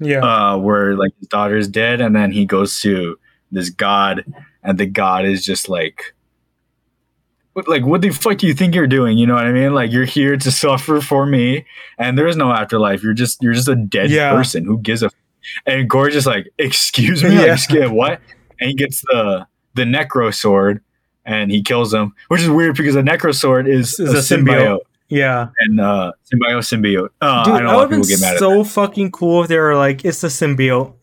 yeah. uh, where like his daughter's dead, and then he goes to this god, and the god is just like, what- like, what the fuck do you think you're doing? You know what I mean? Like, you're here to suffer for me, and there is no afterlife. You're just, you're just a dead Yeah. person. Who gives a? And Gore just like, excuse me, Yeah. like, "Excuse- what? And he gets the the necro sword, and he kills him, which is weird because the necro sword is, Is a, a symbiote. symbiote. Yeah. And uh, symbiote, symbiote. Uh, Dude, I know that would get mad so fucking cool if they were like, it's a symbiote.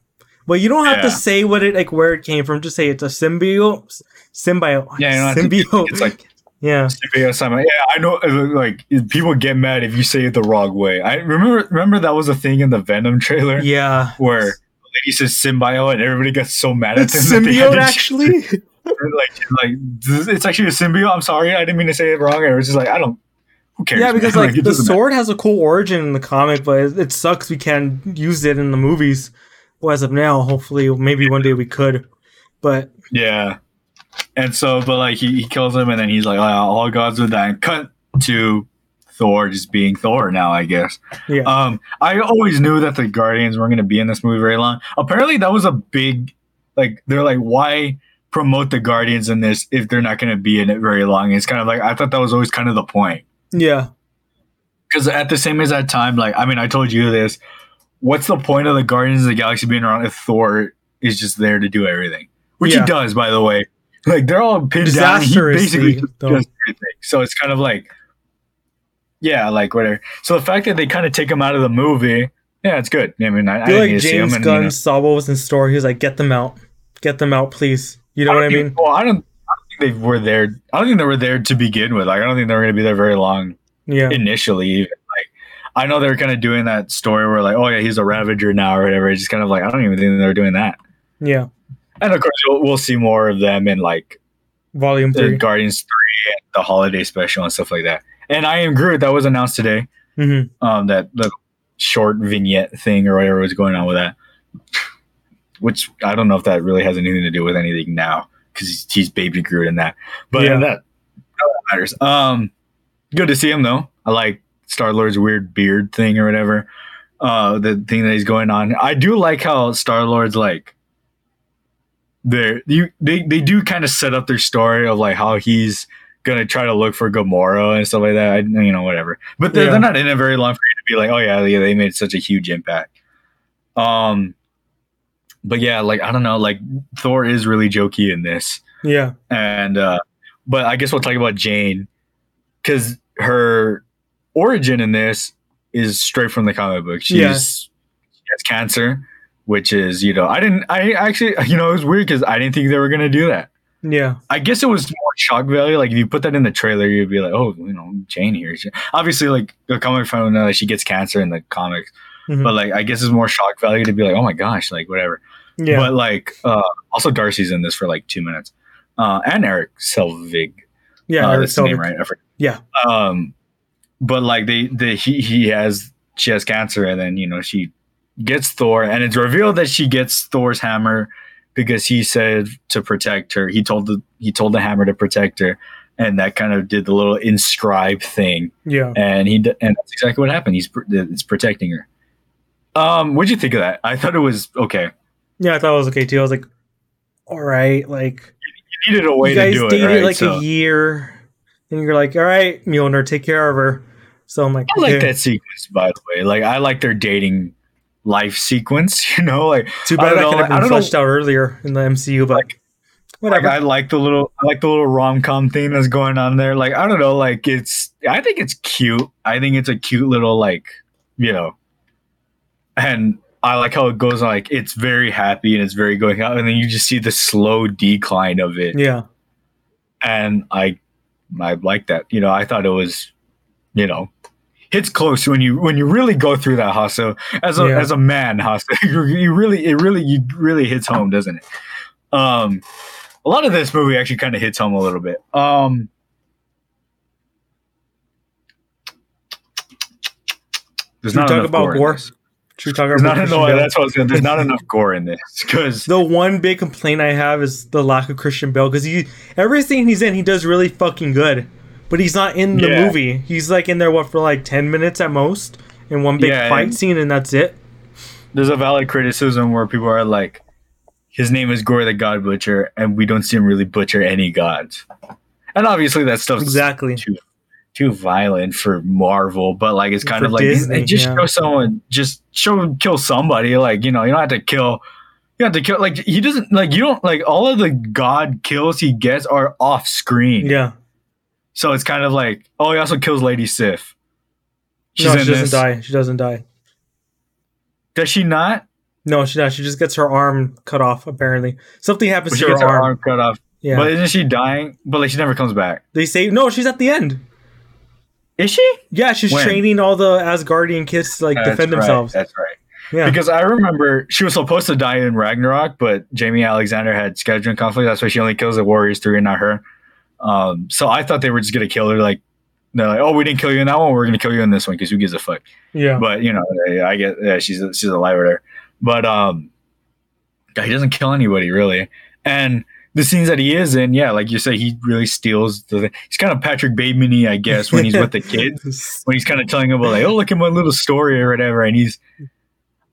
But you don't have to say what it like where it came from. Just say it's a symbiote. Symbiote. Yeah, you don't to- symbiote. It's like yeah. Symbiote. Yeah, I know. uh, Like people get mad if you say it the wrong way. I remember. Remember that was a thing in the Venom trailer Yeah. where lady says symbiote and everybody got so mad at It's them. symbiote actually. like, like it's actually a symbiote. I'm sorry, I didn't mean to say it wrong. It was just like I don't. Who cares? yeah, because man? like it the doesn't matter. sword has a cool origin in the comic, but it, it sucks we can't use it in the movies. Well, as of now, hopefully, maybe one day we could. But Yeah. And so, but like he, he kills him, and then he's like, oh, "All gods would die." And cut to Thor just being Thor now, I guess. yeah, Um, I always knew that the Guardians weren't going to be in this movie very long. Apparently, that was a big, like, they're like, why promote the Guardians in this if they're not going to be in it very long? It's kind of like I thought that was always kind of the point yeah, because at the same exact time, like, I mean, I told you this. What's the point of the Guardians of the Galaxy being around if Thor is just there to do everything, which Yeah. he does, by the way. Like they're all pinned down. He basically just does everything. So it's kind of like, yeah, like whatever. So the fact that they kind of take him out of the movie, yeah, it's good. I mean, I, I I like. James And, you Gunn know, saw what was in store. He was like, "Get them out, get them out, please." You know what I mean? think- Well, I don't. I don't think they were there. I don't think they were there to begin with. Like, I don't think they were going to be there very long Yeah, initially. Even like, I know they were kind of doing that story where like, oh yeah, he's a Ravager now or whatever. It's just kind of like I don't even think they were doing that. yeah. And of course, we'll, we'll see more of them in like Volume the three. Guardians three and the holiday special and stuff like that. And I am Groot that was announced today. hmm Um, that the short vignette thing or whatever was going on with that. Which I don't know if that really has anything to do with anything now because he's, he's baby Groot in that. But Yeah. that, matters. Um, good to see him though. I like Star Lord's weird beard thing or whatever. Uh, the thing that he's going on. I do like how Star Lord's like. They're, you they, they do kind of set up their story of like how he's gonna try to look for Gamora and stuff like that. I, you know, whatever. But they're, Yeah. they're not in it very long for you to be like, oh yeah, yeah, they made such a huge impact. Um, but yeah, like I don't know, like Thor is really jokey in this, Yeah, and uh, but I guess we'll talk about Jane because her origin in this is straight from the comic book. She's Yeah. she has cancer, which is you know I didn't I actually you know it was weird because I didn't think they were gonna do that. yeah, I guess it was more shock value. Like if you put that in the trailer, you'd be like, oh, you know, Jane here. She- Obviously, like the comic fan that she gets cancer in the comics, Mhm. but like I guess it's more shock value to be like, oh my gosh, like whatever. Yeah. But like, uh, also Darcy's in this for like two minutes, uh, and Eric Selvig. yeah, uh, Eric that's the name, right? Yeah. Um, but like they, they, he, he has, she has cancer, and then you know she gets Thor, and it's revealed that she gets Thor's hammer because he said to protect her. He told the he told the hammer to protect her, and that kind of did the little inscribe thing, Yeah, and he and that's exactly what happened. He's it's protecting her. Um, what'd you think of that? I thought it was okay. Yeah. I thought it was okay too. I was like, all right, like You needed a way you guys to do it, dated right? like So- a year, and you're like, all right, Mjolnir, take care of her. So I'm like, I like okay. that sequence, by the way. Like I like their dating life sequence. You know, like Too I bad that know, could have I been don't know. out earlier in the MCU, but like whatever. I like the little I like the little rom com thing that's going on there. Like I don't know, like it's I think it's cute. I think it's a cute little like you know, and I like how it goes. Like it's very happy and it's very going out, and then you just see the slow decline of it. yeah, and I I like that. You know, I thought it was, you know, hits close when you when you really go through that hustle as a Yeah. as a man hustle. You, you really it really you really hits home, doesn't it? Um, a lot of this movie actually kind of hits home a little bit. Um. There's not talk about gore. In gore? this. should we talk about not, Bale? that's what I was saying. There's not enough gore in this because The one big complaint I have is the lack of Christian Bale because he everything he's in he does really fucking good, but he's not in the Yeah. movie. He's like in there what for like ten minutes at most in one big Yeah, fight scene and that's it. there's a valid criticism where people are like, his name is Gorr the God Butcher, and we don't see him really butcher any gods. And obviously that stuff's Exactly. too too violent for Marvel, but like it's kind For of like Disney, just yeah. show someone, just show kill somebody. Like you know, you don't have to kill. You have to kill. Like he doesn't like you don't like all of the god kills he gets are off screen. Yeah. So it's kind of like oh, he also kills Lady Sif. She's no, she doesn't this. die. She doesn't die. Does she not? No, she does. She just gets her arm cut off. Apparently, something happens But she to her arm. arm cut off. Yeah, But isn't she dying? But like she never comes back. they say no. She's at the end. Is she? Yeah, she's When? training all the Asgardian kids to like defend That's right, themselves. That's right. Yeah, Because I remember she was supposed to die in Ragnarok, but Jaimie Alexander had scheduling conflict. That's why she only kills the Warriors three and not her. Um, so I thought they were just gonna kill her. Like they're like, "Oh, we didn't kill you in that one. We're gonna kill you in this one because who gives a fuck?" yeah, But you know, I get yeah, she's she's alive there. But um, he doesn't kill anybody really. And the scenes that he is in, yeah, like you say, he really steals the. He's kind of Patrick Bateman-y, I guess, when he's with the kids. when he's kind of telling them about like, oh, look at my little story or whatever, and he's,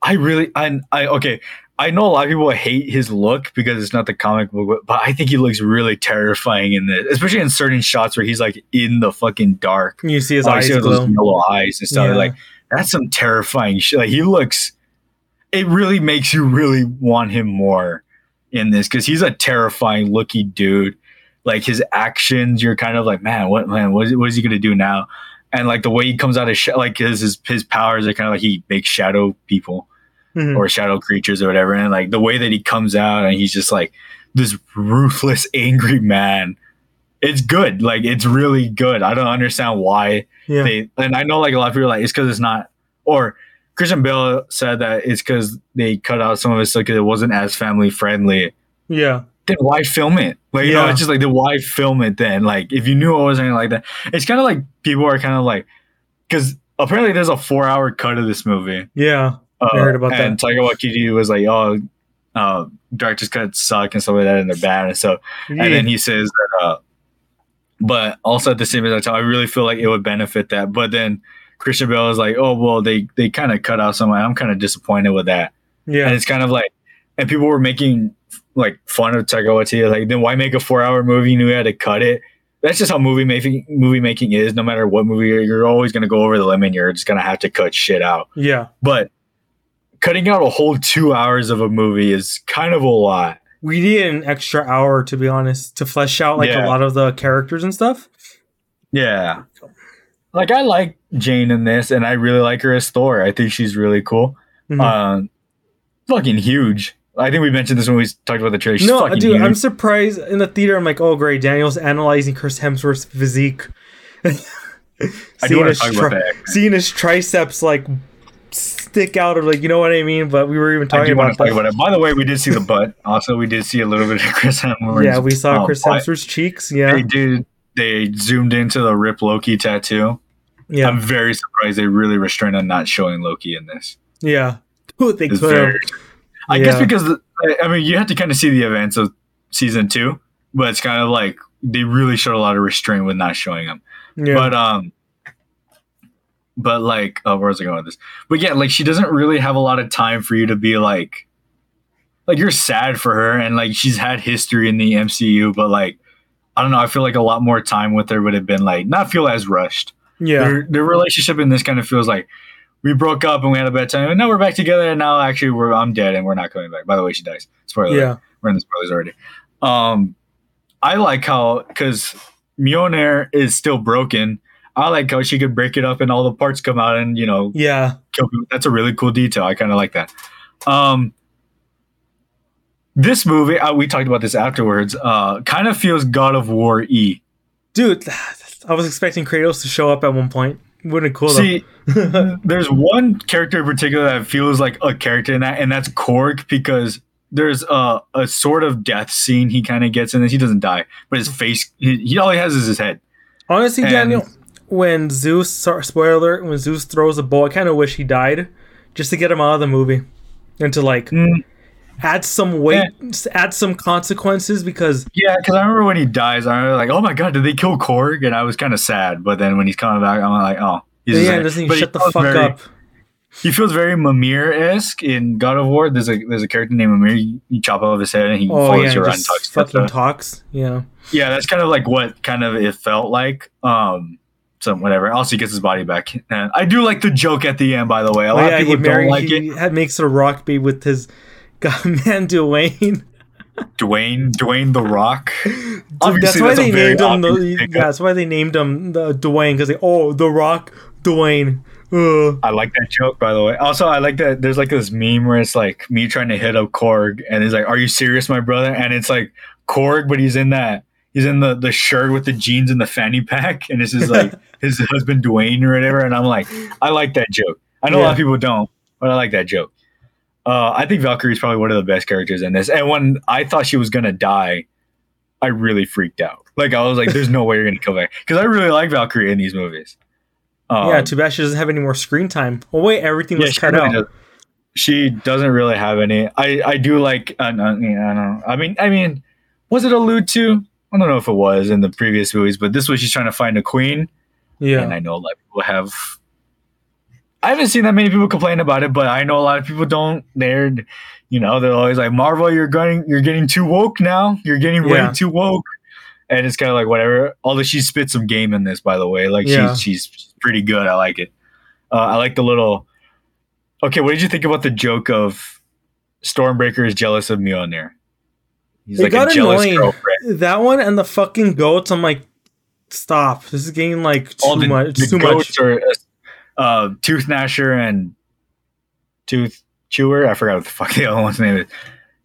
I really, I, I, okay, I know a lot of people hate his look because it's not the comic book, but I think he looks really terrifying in this, especially in certain shots where he's like in the fucking dark, you see his Oh, eyes see those yellow eyes and stuff. Yeah. Like that's some terrifying shit. Like he looks, it really makes you really want him more in this because he's a terrifying looking dude. Like his actions, you're kind of like, man, what man, what is, what is he gonna do now? And like the way he comes out of sh- like his, his his powers are kind of like he makes shadow people Mhm. or shadow creatures or whatever. And like the way that he comes out and he's just like this ruthless, angry man. It's good. Like it's really good. I don't understand why Yeah, they and I know like a lot of people are like it's because it's not or Christian Bale said that it's because they cut out some of it because it wasn't as family friendly. yeah, Then why film it? Like you know, it's just like then why film it then? Like if you knew it wasn't like that, it's kind of like people are kind of like because apparently there's a four hour cut of this movie. yeah. Uh, I heard about that. and Taika Waititi was like, oh. Uh, director's cuts suck and stuff like that, and they're bad, and so and then he says that uh but also at the same time i really feel like it would benefit that but then christian bale is like oh well they they kind of cut out some i'm kind of disappointed with that. Yeah, and it's kind of like and people were making like fun of Taika Waititi, like then why make a four hour movie? You knew you had to cut it. That's just how movie making movie making is. No matter what movie you're, you're always going to go over the limit you're just going to have to cut shit out. Yeah. but cutting out a whole two hours of a movie is kind of a lot. We need an extra hour to be honest to flesh out like Yeah. a lot of the characters and stuff. Yeah. Like I like Jane in this, and I really like her as Thor. I think she's really cool. Mhm. Um, fucking huge. I think we mentioned this when we talked about the trailer. She's no, dude, huge. I'm surprised in the theater. I'm like, oh great, Daniel's analyzing Chris Hemsworth's physique. Seeing, his to talk about tri- seeing his triceps like stick out, or like you know what I mean. But we were even talking about to talk that. about it. By the way, we did see the butt. Also, we did see a little bit of Chris Hemsworth. Yeah, we saw um, Chris. Hemsworth's cheeks. Yeah, They did. They zoomed into the Rip Loki tattoo. Yeah, I'm very surprised they really restrained on not showing Loki in this. yeah. They could very. I guess because I- I mean you have to kind of see the events of season two, but it's kind of like they really showed a lot of restraint with not showing him. Yeah, But um, but like, oh, where was I going with this? But yeah, like she doesn't really have a lot of time for you to be like, like you're sad for her, and like she's had history in the MCU, but like, I don't know. I feel like a lot more time with her would have been like not feel as rushed. Yeah, Their their relationship in this kind of feels like we broke up and we had a bad time, and now we're back together, and now actually we're I'm dead and we're not coming back. By the way, she dies. Spoiler. Yeah. We're in the spoilers already. Um, I like how because Mjolnir is still broken. I like how she could break it up and all the parts come out and you know Yeah. kill people. That's a really cool detail. I kind of like that. Um, this movie, uh, we talked about this afterwards. Uh, kind of feels God of War e. Dude, I was expecting Kratos to show up at one point. Wouldn't it cool See, there's one character in particular that feels like a character in that, and that's Korg because there's a, a sort of death scene he kind of gets in this. He doesn't die, but his face, he, he all he has is his head. Honestly, And- Daniel, when Zeus, spoiler alert, when Zeus throws a bow, I kind of wish he died just to get him out of the movie and to like Mm. Add some weight, add some consequences because Yeah, because I remember when he dies, I remember like, oh my god, did they kill Korg? And I was kind of sad, but then when he's coming back, I'm like, oh, he's yeah, doesn't he but shut the feels fuck very- up? He feels very Mimir esque in God of War. There's a there's a character named Mimir. You, you chop off his head and he Oh follows yeah, you around and talks. fucking talks. Yeah, Yeah, that's kind of like what kind of it felt like. Um, so whatever. Also, he gets his body back, and I do like the joke at the end. By the way, a oh lot yeah, of people don't married, like he it. had, makes a rock babe with his god man Dwayne. Dwayne, Dwayne the Rock. Dude, that's why that's they named him. The, yeah, that's why they named him the Dwayne because they oh the Rock Dwayne. Uh, I like that joke, by the way. Also, I like that there's like this meme where it's like me trying to hit up Korg, and he's like, "Are you serious, my brother?" And it's like Korg, but he's in that he's in the the shirt with the jeans and the fanny pack, and this is like his husband Dwayne or whatever. And I'm like, I like that joke. I know a lot of people don't, but I like that joke. Uh, I think Valkyrie is probably one of the best characters in this. And when I thought she was gonna die, I really freaked out. Like I was like, "There's no way you're gonna kill back," because I really like Valkyrie in these movies. Um, yeah, too bad she doesn't have any more screen time. Oh wait, everything was she cut really out. does- She doesn't really have any. I I do like. Uh, I don't know. I mean, I mean, was it allude to? I don't know if it was in the previous movies, but this was she's trying to find a queen, Yeah, and I know a lot of people have. I haven't seen that many people complain about it, but I know a lot of people don't. They're, you know, they're always like, Marvel, you're going, you're getting too woke now. You're getting Yeah. way too woke, and it's kind of like whatever. Although she spit some game in this, by the way, like Yeah. she's she's pretty good. I like it. Uh, I like the little. Okay, what did you think about the joke of Stormbreaker is jealous of Mjolnir? He's It like got annoying. girlfriend. that one and the fucking goats. I'm like, stop. This is getting like too the, much. the too goats much. are uh, Tooth Gnasher and Tooth Chewer. I forgot what the fuck the other one's name is.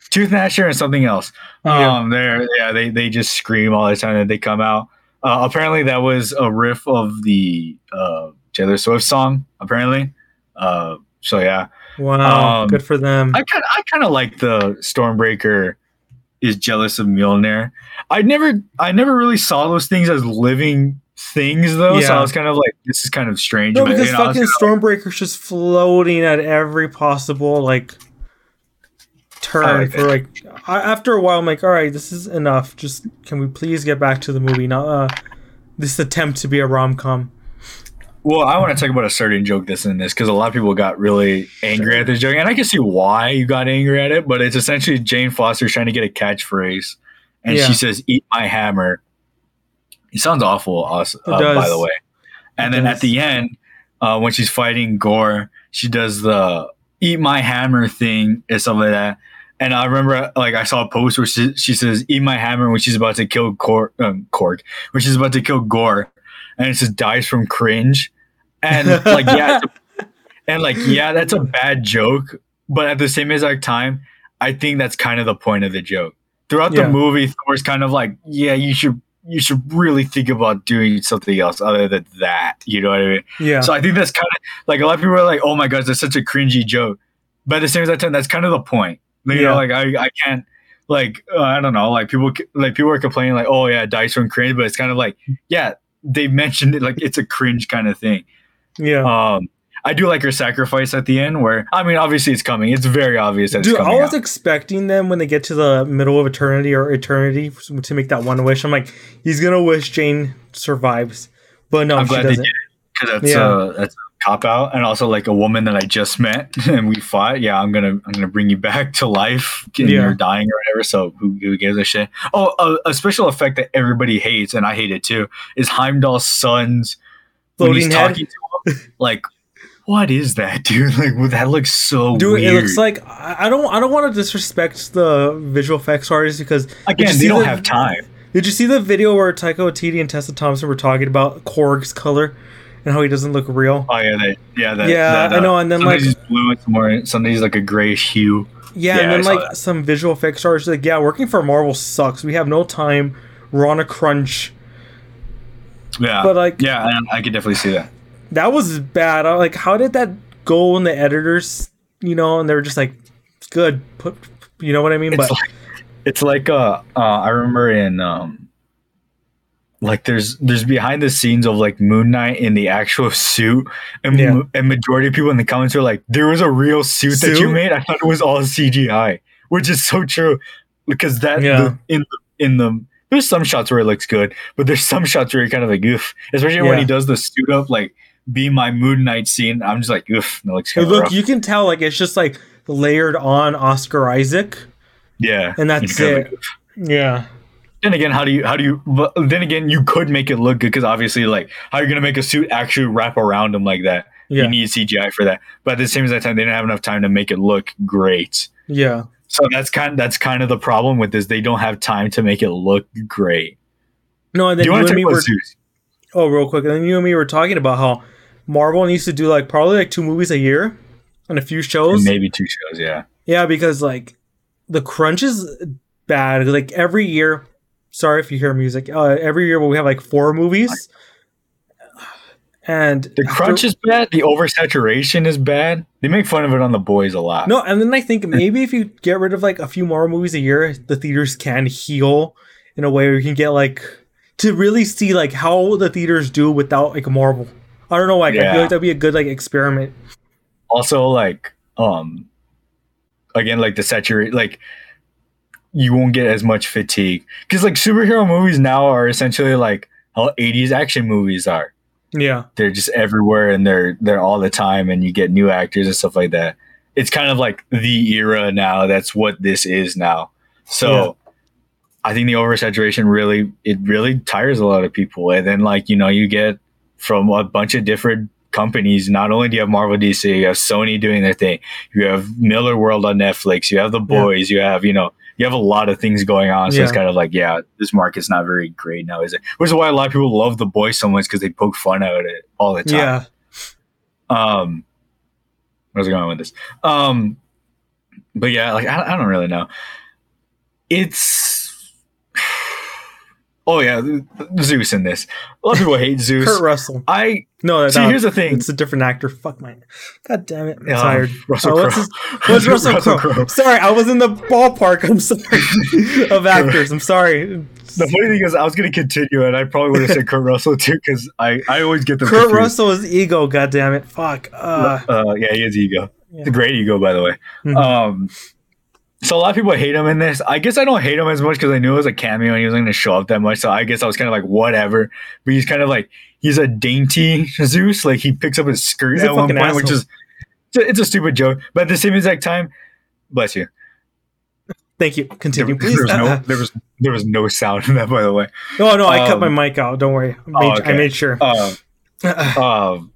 Tooth Gnasher and something else. Yeah. Um, they're yeah, they they just scream all the time that they come out. Uh, apparently, that was a riff of the uh, Taylor Swift song. Apparently, uh, so yeah, Wow, um, good for them. I kind I kind of like the Stormbreaker is jealous of Mjolnir. I never I never really saw those things as living things though, so Yeah. I was kind of like, this is kind of strange. no, but, because you know, fucking kinda Stormbreaker's just floating at every possible like turn like for like. I, after a while, I'm like, all right, this is enough. Just can we please get back to the movie? Not uh, this attempt to be a rom com. Well, I want to talk about a certain joke that's in this because a lot of people got really angry at this joke, and I can see why you got angry at it. But it's essentially Jane Foster trying to get a catchphrase, and Yeah. she says, "Eat my hammer." It sounds awful, also, uh, by the way. And It then does. at the end, uh, when she's fighting Gorr, she does the "Eat my hammer" thing and stuff like that. And I remember, like, I saw a post where she, she says, "Eat my hammer" when she's about to kill um, Korg, when she's about to kill Gorr, and it just "dies from cringe," and like, yeah, a- and like, yeah, that's a bad joke, but at the same exact time, I think that's kind of the point of the joke. Throughout Yeah. the movie, Thor's kind of like, yeah, you should you should really think about doing something else other than that. You know what I mean? Yeah, So I think that's kind of like a lot of people are like, "Oh my gosh, that's such a cringy joke," but at the same time, that's kind of the point. You Yeah. know, like I, I can't like uh, I don't know, like people like people are complaining like, "Oh yeah, dice from cringe," but it's kind of like, yeah, they mentioned it like it's a cringe kind of thing. yeah. Um, I do like her sacrifice at the end, where I mean, obviously it's coming. It's very obvious that Dude, I was out. expecting them when they get to the middle of eternity or eternity to make that one wish. I'm like, he's gonna wish Jane survives, but no, I'm she glad they doesn't. because that's Yeah. uh that's a cop out, and also like a woman that I just met and we fought. Yeah, I'm gonna I'm gonna bring you back to life. And Yeah. You're dying or whatever. So who, who gives a shit? Oh, a, a special effect that everybody hates, and I hate it too, is Heimdall's son's when he's head? talking to him. Like, what is that, dude? Like, well, that looks so Dude, weird. it looks like I don't I don't want to disrespect the visual effects artists because again, they don't the- have time. Did you see the video where Taika Waititi and Tessa Thompson were talking about Korg's color and how he doesn't look real? Oh yeah, that yeah, that, Yeah, that, I know, uh, and then, like- blue and somewhere, sometimes he's like a grayish hue. Yeah, Yeah, and then like that. some visual effects artists like, yeah, working for Marvel sucks. We have no time. We're on a crunch. Yeah, But, like- yeah, I, I could definitely see that. That was bad. I, like, how did that go in the editors? You know, and they were just like, good. Put, you know what I mean? It's but like it's like uh, uh I remember in um like there's there's behind the scenes of like Moon Knight in the actual suit and Yeah. and majority of people in the comments are like there was a real suit, that you made I thought it was all CGI which is so true because that Yeah. the, in the in the there's some shots where it looks good but there's some shots where you're kind of like oof especially when he does the suit up like be my Moon Knight scene I'm just like oof that looks kind look, rough. you can tell like it's just like layered on Oscar Isaac. yeah and that's You're kind of it. like, Yeah. then again, how do you how do you? But then again, you could make it look good because obviously, like, how are you gonna make a suit actually wrap around him like that? Yeah. You need CGI for that. But at the same time, they didn't have enough time to make it look great. Yeah. So that's kind that's kind of the problem with this. They don't have time to make it look great. No, and Do then you you, want to me were oh real quick, and then you and me were talking about how Marvel needs to do like probably like two movies a year and a few shows. Maybe two shows. Yeah. Yeah, because like the crunch is bad. Like every year, sorry if you hear music. Uh, every year we have like four movies, and The crunch is bad. The oversaturation is bad. They make fun of it on the boys a lot. no. And then I think maybe if you get rid of like a few more movies a year, the theaters can heal in a way where you can get like to really see like how the theaters do without like a Marvel. I don't know. Like I feel like that'd be a good like experiment. also like um again like the saturate like you won't get as much fatigue because like superhero movies now are essentially like how 80s action movies are Yeah. they're just everywhere and they're they're all the time and you get new actors and stuff like that it's kind of like the era now that's what this is now so Yeah. i think the oversaturation really it really tires a lot of people and then like you know you get from a bunch of different companies not only do you have marvel dc you have sony doing their thing you have Millarworld on netflix you have the Yeah. boys you have you know you have a lot of things going on so it's kind of like yeah this market's not very great now is it which is why a lot of people love the boys so much because they poke fun out of it all the time Yeah. um, where's I going with this? Um, but yeah, like I, I don't really know. It's oh yeah, Zeus in this. A lot of people hate Zeus. Kurt Russell. I No, see. no, Here's the thing. It's a different actor. Fuck my. God damn it. I'm Um, tired. Russell Oh, Crowe. his- What's Russell, Crowe? Sorry, I was in the ballpark. I'm sorry of actors. I'm sorry. The funny thing is, I was gonna continue, and I probably would have said Kurt Russell too, because I I always get the. Kurt confused. Russell is ego. God damn it. Fuck. Uh, uh, yeah, he has ego. Yeah. It's a great ego, by the way. Mhm. Um, so a lot of people hate him in this. I guess I don't hate him as much because I knew it was a cameo and he wasn't going to show up that much. So I guess I was kind of like whatever. But he's kind of like he's a dainty Zeus. Like he picks up his skirt He's at one point, which is it's a, it's a stupid joke. But at the same exact time, bless you. thank you. There, Continue, there please. was no there was there was no sound in that, by the way. no, no, I cut um, my mic out. Don't worry. I made, oh, I made sure. Um, um,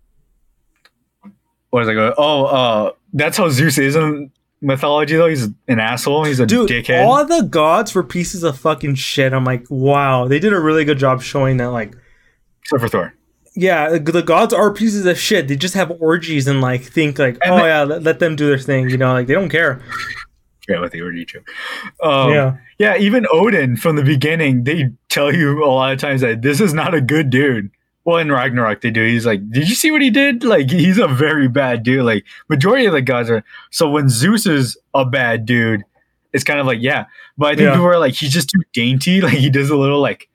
what was I going? Oh, uh, that's how Zeus is in mythology, though. He's an asshole. He's a Dude, dickhead. all the gods were pieces of fucking shit. I'm like, wow, they did a really good job showing that. Like, except for Thor. yeah, the- gods are pieces of shit. They just have orgies and like think like, And oh they- yeah, let, let them do their thing. You know, like they don't care. Yeah, with the orgy joke. Um, yeah, Yeah, even Odin from the beginning, they tell you a lot of times that this is not a good dude. Well, in Ragnarok, they do. He's like, did you see what he did? Like, he's a very bad dude. Like, majority of the gods are. So when Zeus is a bad dude, it's kind of like, yeah. But I think Yeah. people are like, he's just too dainty. Like, he does a little like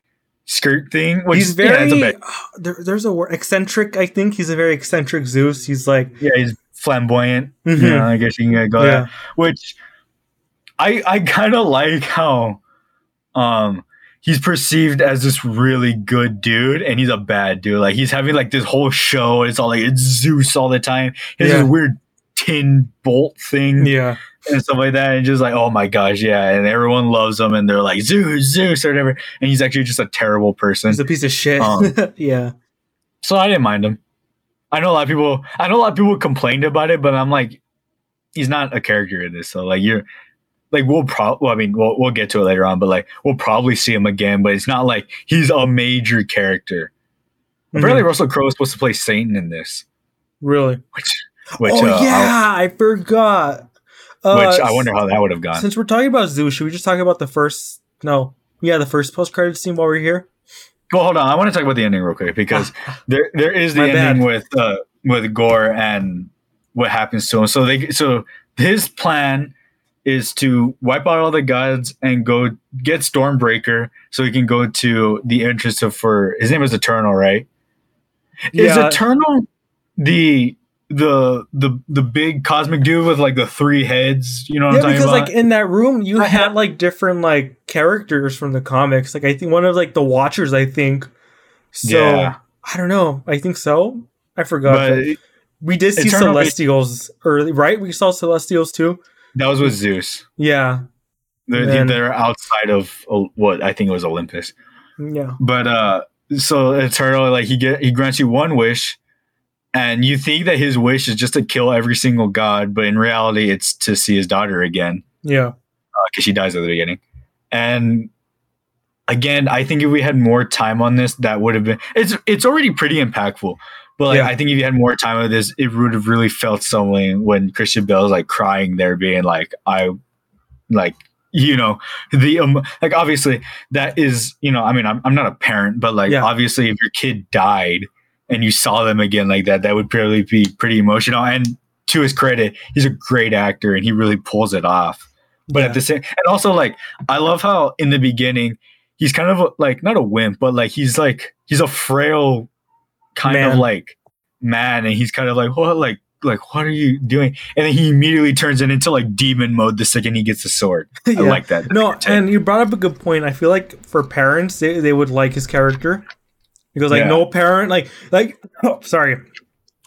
skirt thing. Which he's is- yeah, very. a bad- there, there's a word eccentric. I think he's a very eccentric Zeus. He's like, yeah, he's flamboyant. mhm, Yeah, I guess you can go yeah, that. Which I I kind of like how um he's perceived as this really good dude and he's a bad dude. Like he's having like this whole show and it's all like it's Zeus all the time. He has Yeah. this weird tin bolt thing yeah. and stuff like that. And just like, oh my gosh, yeah. And everyone loves him and they're like Zeus, Zeus, or whatever. And he's actually just a terrible person. He's a piece of shit. Um, yeah, So I didn't mind him. I know a lot of people. I know a lot of people complained about it, but I'm like, he's not a character in this. So like you're like we'll probably. Well, I mean, we'll we'll get to it later on, but like we'll probably see him again. But it's not like he's a major character. Apparently, Mhm. Russell Crowe is supposed to play Satan in this, Really? which which oh uh, yeah, I forgot. Uh, which I wonder how that would have gone. Since we're talking about Zeus, should we just talk about the first? No, yeah, the first post credit scene while we're here. Well, hold on. I want to talk about the ending real quick because there there is the My ending bad. with uh with Gorr and what happens to him. So they so his plan is to wipe out all the gods and go get Stormbreaker so he can go to the entrance of for his name is Eternal, right? Is Eternal the the the the big cosmic dude with like the three heads? You know what yeah, I'm talking because about? like in that room, you I had like different like characters from the comics. Like I think one of like the Watchers. I think. So Yeah. I don't know. I think so. I forgot. but but we did see Eternal- Celestials early, right? We saw Celestials too. That was with Zeus. Yeah, They're, Then- they're outside of uh, what I think it was Olympus. yeah, But uh so Eternal like he get he grants you one wish and you think that his wish is just to kill every single god, but in reality it's to see his daughter again yeah. because she dies at the beginning. And again, I think if we had more time on this, that would have been it's it's already pretty impactful. But like Yeah. I think if you had more time with this, it would have really felt something when Christian Bale's like crying there, being like, I like you know the um, like obviously that is you know i mean i'm, I'm not a parent but like Yeah. obviously if your kid died and you saw them again like that that would probably be pretty emotional and to his credit he's a great actor and he really pulls it off but Yeah. at the same and also like i love how in the beginning he's kind of a, like not a wimp but like he's like he's a frail kind of like mad and he's kind of like what like like what are you doing and then he immediately turns it into like demon mode the second he gets the sword i like that No, and you brought up a good point. I feel like for parents, they, they would like his character because like Yeah. no parent, like like oh, sorry,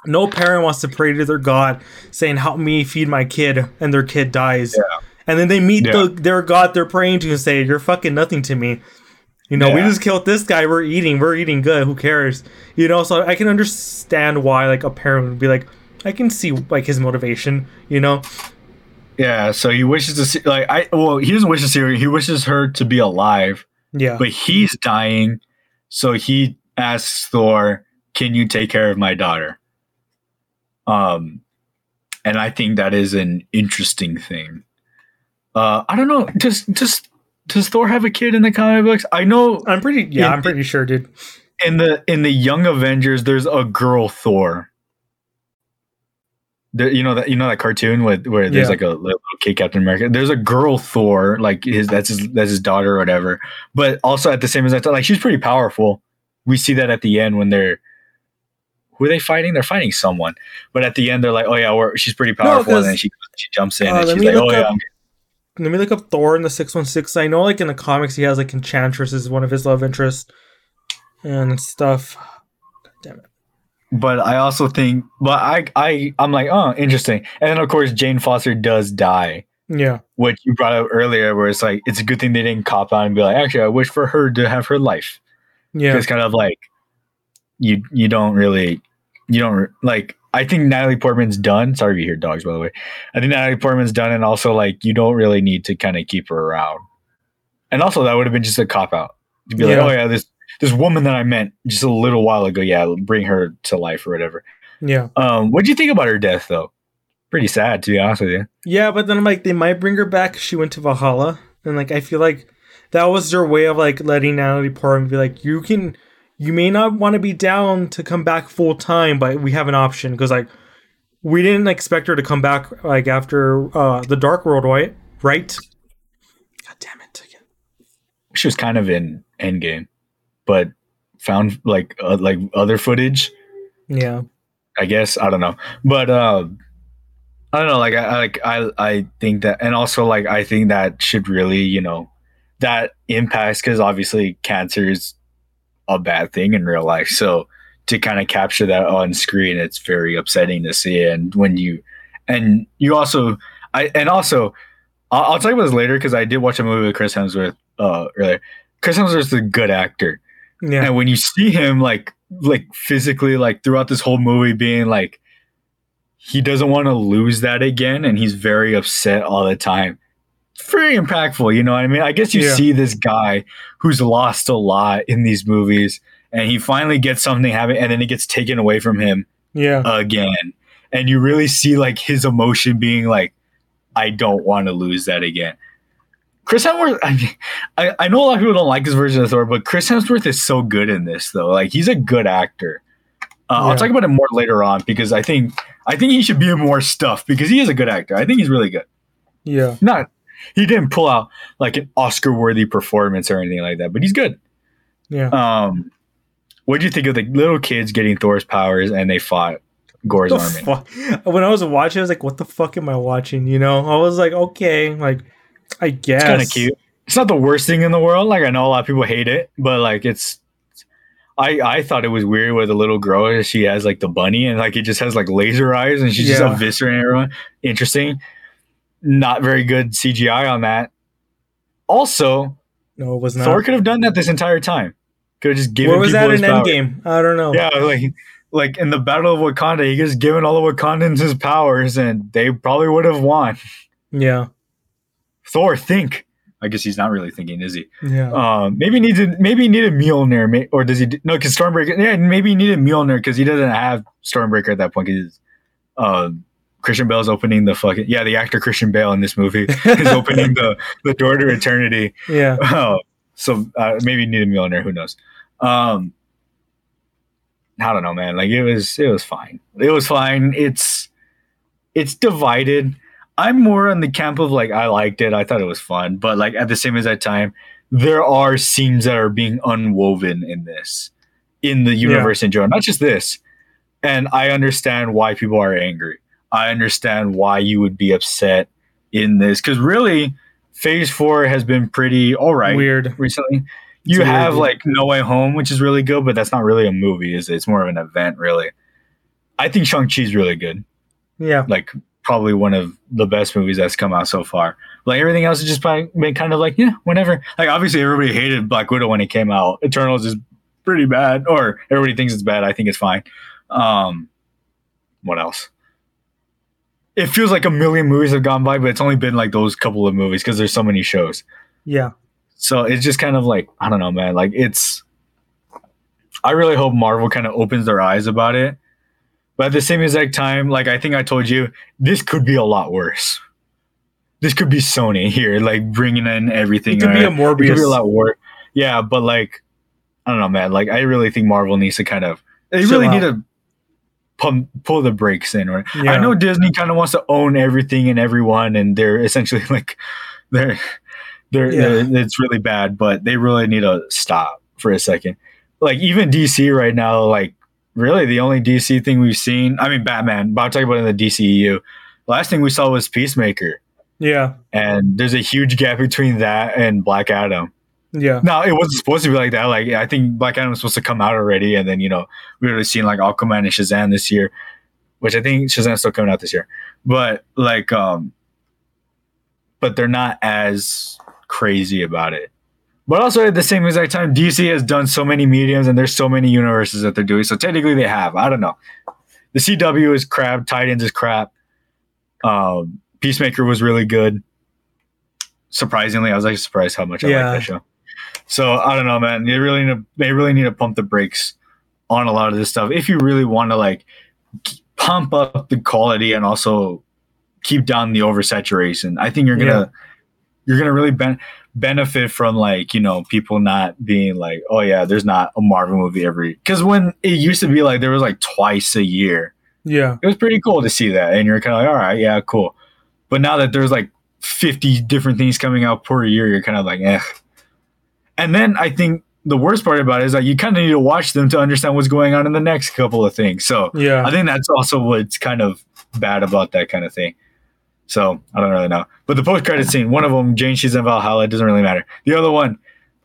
no parent wants to pray to their god saying, "Help me feed my kid," and their kid dies. yeah. And then they meet Yeah. the their god they're praying to and say, "You're fucking nothing to me." You know, we just killed this guy. We're eating. We're eating good. Who cares? You know, so I can understand why like a parent would be like, I can see like his motivation. You know, Yeah, so he wishes to see like I well, he doesn't wish to see her, he wishes her to be alive, yeah, but he's dying, so he asks Thor, Can you take care of my daughter? Um and I think that is an interesting thing. Uh I don't know, Just does does Thor have a kid in the comic books? I know I'm pretty. Yeah, In- I'm pretty sure, dude. in the in the Young Avengers, there's a girl Thor. You know that you know that cartoon with where there's Yeah. like a little kid Captain America. There's a girl Thor, like his that's his that's his daughter or whatever. But also at the same as I thought, like she's pretty powerful. We see that at the end when they're who are they fighting? They're fighting someone. But at the end, they're like, "Oh yeah, we're, she's pretty powerful." and then she she jumps in Uh, and she's like, "Oh yeah, I'm Let me look up Thor in the six one six. I know, like in the comics, he has like Enchantress as one of his love interests and stuff. God damn it. but I also think, but I, I, I'm like, oh, interesting. And then of course, Jane Foster does die, Yeah, which you brought up earlier, where it's like, it's a good thing they didn't cop out and be like, actually, I wish for her to have her life. yeah, It's kind of like, you, you don't really, you don't like. I think Natalie Portman's done. Sorry if you hear dogs, by the way. I think Natalie Portman's done, and also like, you don't really need to kind of keep her around. And also, that would have been just a cop out to be Yeah. like, oh yeah, this this woman that I met just a little while ago, yeah, bring her to life or whatever. yeah, Um, what do you think about her death, though? Pretty sad, to be honest with you. yeah. But then I'm like, they might bring her back. She went to Valhalla, and like I feel like that was their way of like letting Natalie Portman be like, you can, you may not want to be down to come back full time, but we have an option because like we didn't expect her to come back like after uh the Dark World, right? Right. God damn it. Again. She was kind of in Endgame, but found like uh, like other footage. Yeah. I guess I don't know, but um, I don't know. Like I I- like I I think that, and also like I think that should really you know that impacts because obviously cancer is a bad thing in real life. So to kind of capture that on screen, it's very upsetting to see. And when you and you also I and also I'll, I'll talk about this later because I did watch a movie with Chris Hemsworth uh, earlier. Chris Hemsworth's a good actor. Yeah. And when you see him like like physically like throughout this whole movie being like he doesn't want to lose that again and he's very upset all the time very impactful you know what i mean i guess you Yeah. see this guy who's lost a lot in these movies and he finally gets something happen and then it gets taken away from him Yeah. again and you really see like his emotion being like i don't want to lose that again chris hemsworth I, mean, I i know a lot of people don't like his version of thor but chris hemsworth is so good in this though like he's a good actor uh, Yeah. i'll talk about it more later on because i think i think he should be in more stuff because he is a good actor i think he's really good Yeah. not he didn't pull out like an oscar worthy performance or anything like that but he's good Yeah. um what do you think of the little kids getting thor's powers and they fought Gorr's The army fuck? When I was watching, I was like, "What the fuck am I watching?" You know, I was like, "Okay, like, I guess." It's kind of cute. It's not the worst thing in the world. Like I know a lot of people hate it, but like it's. I I thought it was weird with a little girl. She has like the bunny and like it just has like laser eyes and she's Yeah. just eviscerating everyone. Interesting. Not very good CGI on that. Also, No, it was not. Thor could have done that this entire time. Could have just given Where was people that his in power. Endgame? I don't know. Yeah, like like in the Battle of Wakanda, he just given all the Wakandans his powers, and they probably would have won. Yeah. Thor, think. I guess he's not really thinking, is he? Yeah. Um, maybe he needed maybe he needed Mjolnir, may- or does he? No, because Stormbreaker. Yeah, maybe he needed Mjolnir because he doesn't have Stormbreaker at that point. Because um, Christian Bale's opening the fucking yeah, the actor Christian Bale in this movie is opening the the door to eternity. yeah. Oh, so uh, maybe he needed Mjolnir. Who knows? Um, I don't know, man. Like it was it was fine. It was fine. It's it's divided. I'm more on the camp of like I liked it. I thought it was fun, but like at the same exact time, there are scenes that are being unwoven in this, in the universe in general. Not just this. And I understand why people are angry. I understand why you would be upset in this because really, Phase Four has been pretty all right Weird. recently. You weird, have dude. like No Way Home, which is really good, but that's not really a movie, is it? It's more of an event, really. I think Shang Chi's really good. Yeah. Like probably one of the best movies that's come out so far. Like everything else has just probably been kind of like yeah, whatever. Like obviously everybody hated Black Widow when it came out. Eternals is pretty bad, or everybody thinks it's bad. I think it's fine. Um, what else? It feels like a million movies have gone by, but it's only been like those couple of movies because there's so many shows. Yeah. So it's just kind of like I don't know, man. Like it's. I really hope Marvel kind of opens their eyes about it, but at the same exact time, like I think I told you, this could be a lot worse. This could be Sony here, like bringing in everything. It could be a uh, it could be a lot worse. Yeah, but like I don't know, man. Like I really think Marvel needs to kind of. They Chill really need to pump, pull the brakes in, right? Yeah. I know Disney kind of wants to own everything and everyone, and they're essentially like they're they're, Yeah. they're it's really bad, but they really need to stop for a second. Like even DC right now, like really the only DC thing we've seen. I mean, Batman. But I'm talking about in the DCEU. Last thing we saw was Peacemaker, Yeah. and there's a huge gap between that and Black Adam. Yeah. No, it wasn't supposed to be like that. Like I think Black Adam was supposed to come out already, and then you know we have seen like Aquaman and Shazam this year, which I think Shazam's still coming out this year. But like, um, but they're not as crazy about it. But also at the same exact time, DC has done so many mediums, and there's so many universes that they're doing. So technically, they have. I don't know. The CW is crap. Titans is crap. Um, Peacemaker was really good. Surprisingly, I was actually surprised how much I Yeah. like that show. So I don't know, man. They really need to, they really need to pump the brakes on a lot of this stuff if you really want to like pump up the quality and also keep down the oversaturation. I think you're gonna Yeah. you're gonna really ben- benefit from like you know people not being like, oh yeah, there's not a Marvel movie every because when it used to be like there was like twice a year Yeah. it was pretty cool to see that. And you're kind of like, all right, yeah, cool. But now that there's like 50 different things coming out per year, you're kind of like, eh. And then I think the worst part about it is that you kind of need to watch them to understand what's going on in the next couple of things. So Yeah. I think that's also what's kind of bad about that kind of thing. So I don't really know. But the post credit scene, one of them, Jane, she's in Valhalla. It doesn't really matter. The other one,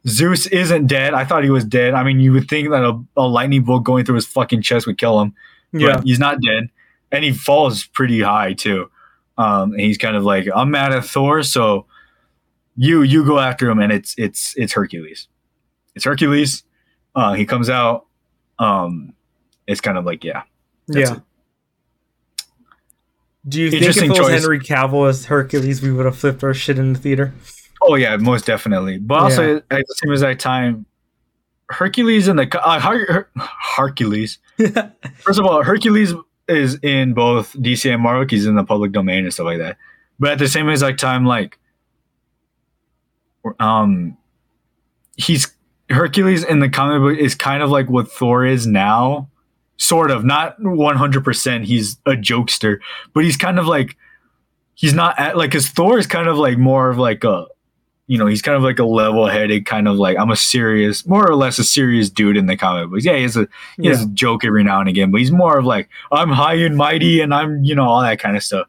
Zeus isn't dead. I thought he was dead. I mean, you would think that a, a lightning bolt going through his fucking chest would kill him Yeah. he's not dead, and he falls pretty high too. Um, and he's kind of like, I'm mad at Thor, so you you go after him, and it's it's it's Hercules. It's Hercules. Uh, he comes out, um, it's kind of like yeah, that's yeah. it. Do you think if it was choice. Henry Cavill as Hercules, we would have flipped our shit in the theater? Oh yeah, most definitely. But also at the same that time, Hercules and the uh, Her- Her- Hercules. First of all, Hercules is in both DC and Marvel. He's in the public domain and stuff like that. But at the same exact time, like, um, he's Hercules in the comic book is kind of like what Thor is now, sort of. Not one hundred percent. He's a jokester, but he's kind of like he's not at, like because Thor is kind of like more of like a you know, he's kind of like a level-headed kind of like I'm a serious, more or less a serious dude in the comic books. Yeah, he has a he has yeah. a joke every now and again, but he's more of like I'm high and mighty and I'm you know all that kind of stuff.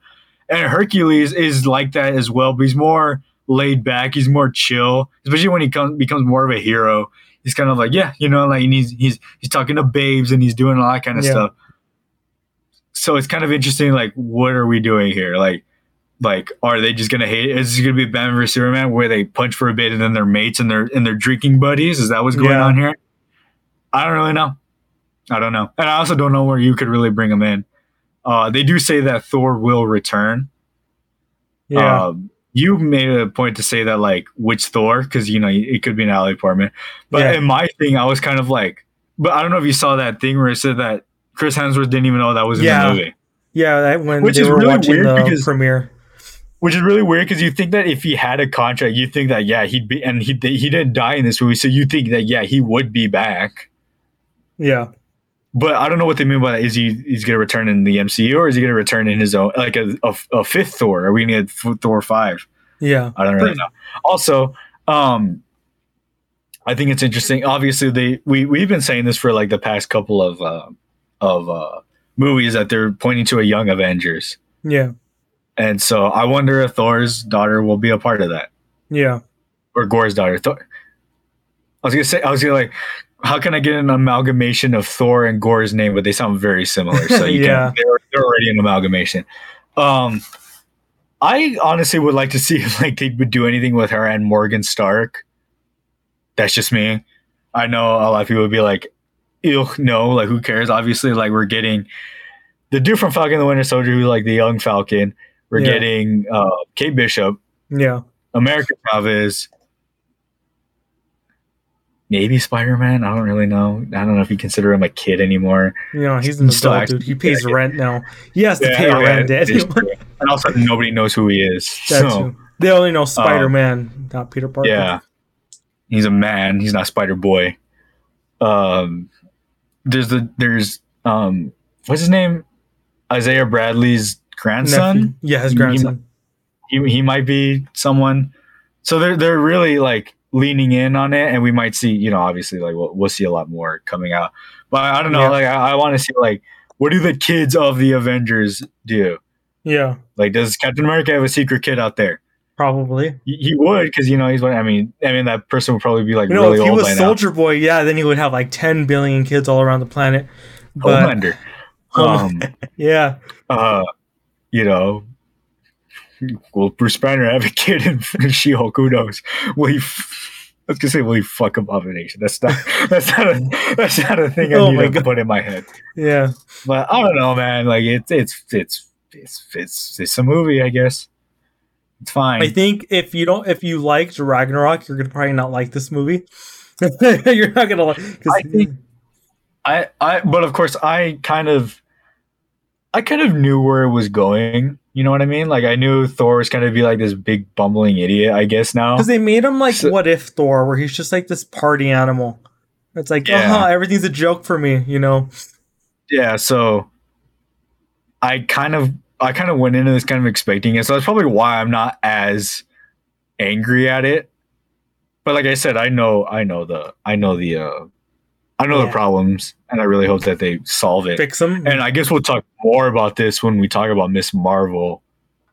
And Hercules is like that as well, but he's more laid back. He's more chill, especially when he comes becomes more of a hero. He's kind of like yeah, you know, like he's he's he's talking to babes and he's doing all that kind of Yeah. stuff. So it's kind of interesting. Like, what are we doing here? Like, like are they just gonna hate? Is this gonna be Batman vs Superman where they punch for a bit and then they're mates and they're and they're drinking buddies? Is that what's going Yeah. on here? I don't really know. I don't know, and I also don't know where you could really bring them in. Uh, they do say that Thor will return. Yeah. Um, you made a point to say that like which Thor because you know it could be a Natalie Portman. But Yeah. in my thing, I was kind of like, but I don't know if you saw that thing where it said that Chris Hemsworth didn't even know that was in Yeah. the movie. yeah. That when which they is were really watching weird the because- premiere. Which is really weird because you think that if he had a contract, you think that yeah he'd be and he he didn't die in this movie, so you think that yeah he would be back. Yeah. But I don't know what they mean by that. Is he he's going to return in the MCU or is he going to return in his own like a, a, a fifth Thor? Are we going to get Thor five? Yeah. I don't really know. Also, um, I think it's interesting. Obviously, they we we've been saying this for like the past couple of uh, of uh, movies that they're pointing to a young Avengers, Yeah. and so I wonder if Thor's daughter will be a part of that Yeah. or Gorr's daughter. Thor. I was gonna say I was gonna like. How can I get an amalgamation of Thor and Gorr's name, but they sound very similar? So you Yeah. can, they're, they're already an amalgamation. Um, I honestly would like to see if like they would do anything with her and Morgan Stark. That's just me. I know a lot of people would be like, "Ew, no, like who cares?" Obviously, like we're getting the dude from Falcon the Winter Soldier, who's like the young Falcon. We're Yeah. getting uh, Kate Bishop, Yeah. America Chavez, maybe Spider Man. I don't really know. I don't know if you consider him a kid anymore. You know, he's an Still adult dude. He pays yeah. rent now. He has to Yeah, pay yeah, rent. is Daddy. and also, nobody knows who he is. So. They only know Spider Man, not Peter Parker. yeah, he's a man. He's not Spider Boy. Um, there's the there's um, what's his name? Isaiah Bradley's grandson. Nephew. Yeah, his He- grandson. he, he might be someone. So they're they're really like leaning in on it, and we might see, you know, obviously like we'll, we'll see a lot more coming out. But I don't know, Yeah. like I, I want to see like what do the kids of the Avengers do? Yeah, Like, does Captain America have a secret kid out there? probably. He, he would, because you know he's. one- I mean, I mean that person would probably be like You know, really if he old was Soldier Boy, yeah, then he would have like 10 billion kids all around the planet. now. But Homelander. Um, yeah, uh, you know, will Bruce Banner have a kid in She Hulk? Who knows? Will he? F- I was gonna say, will he fuck Abomination? That's not. That's not a. That's not a thing I Oh need to put in my head. yeah. But I don't know, man. Like it's it's it's it's it's it's a movie, I guess. It's fine. I think if you don't, if you liked Ragnarok, you're gonna probably not like this movie. you're not gonna like. I think- I, I, but of course, I kind of, I kind of knew where it was going. You know what I mean? Like I knew Thor was kind of be like this big bumbling idiot. I guess now. Because they made him like So- what if Thor, where he's just like this party animal. It's like, Yeah. uh-huh, everything's a joke for me, you know? Yeah. So, I kind of, I kind of went into this kind of expecting it. So that's probably why I'm not as angry at it. But like I said, I know, I know the, I know the, uh, I know Yeah. the problems, and I really hope that they solve it. Fix them. And I guess we'll talk more about this when we talk about Miss Marvel,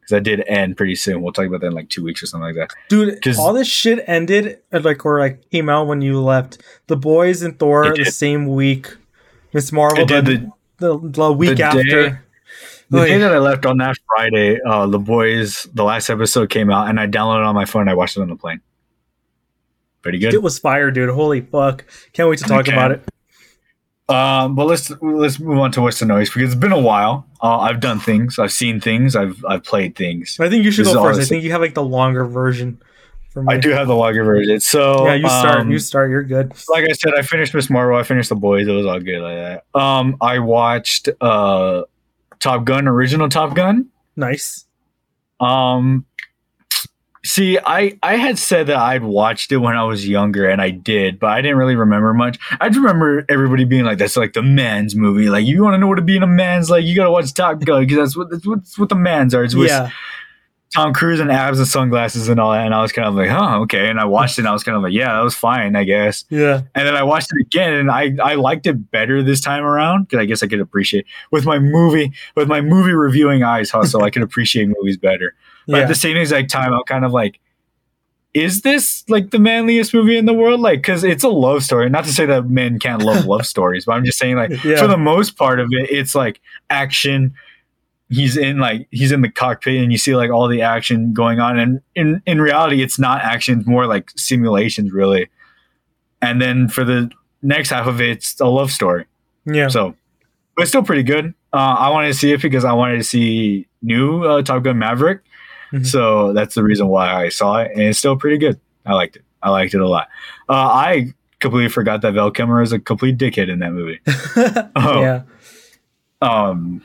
because that did end pretty soon. We'll talk about that in like two weeks or something like that. Dude, 'cause- all this shit ended uh, like or like came out when you left. The boys and Thor the same week. Miss Marvel did the, the, the, the week the after. day- the Oy. day that I left on that Friday, uh, the boys, the last episode came out, and I downloaded it on my phone. and I watched it on the plane. Pretty good. It was fire, dude. Holy fuck. Can't wait to talk Okay. about it. Um, but let's let's move on to what's the noise because it's been a while. Uh, I've done things, I've seen things, I've I've played things. I think you should This go first. I think you have like the longer version. I do have the longer version. So Yeah, you start. um, you start. You're good. like I said, I finished Miss Marvel. I finished The Boys. It was all good like that. Um, I watched uh, Top Gun, original Top Gun. Nice. Um, see, I I had said that I'd watched it when I was younger, and I did, but I didn't really remember much. I just remember everybody being like, "That's like the man's movie. Like, you want to know what to be in a man's like, you gotta watch Top Gun because that's what that's what, that's what the man's are. It's with Yeah. Tom Cruise and abs and sunglasses and all that." And I was kind of like, "Huh, okay." And I watched it, and I was kind of like, "Yeah, that was fine, I guess." Yeah. And then I watched it again, and I I liked it better this time around because I guess I could appreciate with my movie with my movie reviewing eyes hustle. I could appreciate movies better. But Yeah. at the same exact time, I'm kind of like, is this like the manliest movie in the world? Like, because it's a love story. Not to say that men can't love love stories, but I'm just saying, like, Yeah. for the most part of it, it's like action. He's in like he's in the cockpit, and you see like all the action going on. And in in reality, it's not action; it's more like simulations, really. And then for the next half of it, it's a love story. yeah. So, but it's still pretty good. Uh, I wanted to see it because I wanted to see new uh, Top Gun Maverick. Mhm. So that's the reason why I saw it, and it's still pretty good. I liked it. I liked it a lot. Uh, I completely forgot that Val Kilmer is a complete dickhead in that movie. Oh. Yeah. Um,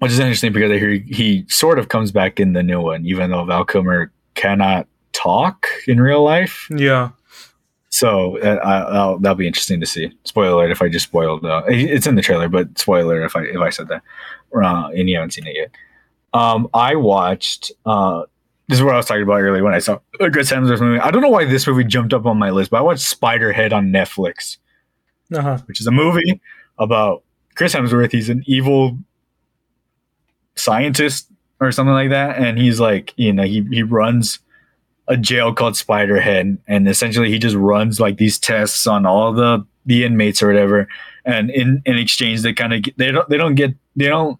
which is interesting because I hear he, he sort of comes back in the new one, even though Val Kilmer cannot talk in real life. Yeah. So uh, that'll be interesting to see. Spoiler alert! If I just spoiled, uh, it- it's in the trailer, but spoiler if I if I said that, uh, and you haven't seen it yet. Um, I watched. Uh, this is what I was talking about earlier when I saw a Chris Hemsworth movie. I don't know why this movie jumped up on my list, but I watched Spiderhead on Netflix, Uh huh. which is a movie about Chris Hemsworth. He's an evil scientist or something like that, and he's like, you know, he he runs a jail called Spiderhead, and essentially he just runs like these tests on all the the inmates or whatever, and in in exchange they kind of they don't they don't get they don't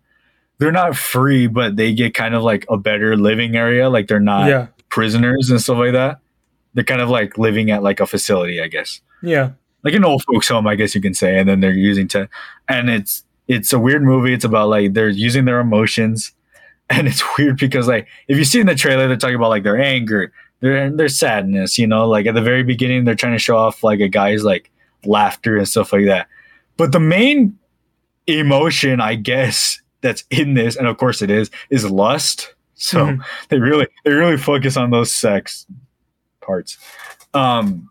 they're not free, but they get kind of like a better living area, like they're not Yeah. prisoners and stuff like that. They're kind of like living at like a facility, I guess Yeah. like an old folks home, I guess you can say, and then they're using to, and it's it's a weird movie. It's about like they're using their emotions, and it's weird because like if you see in the trailer, they're talking about like their anger, their their sadness. You know, like at the very beginning, they're trying to show off like a guy's like laughter and stuff like that. But the main emotion, I guess, that's in this, and of course it is, is lust. So Mhm. they really they really focus on those sex parts. Um,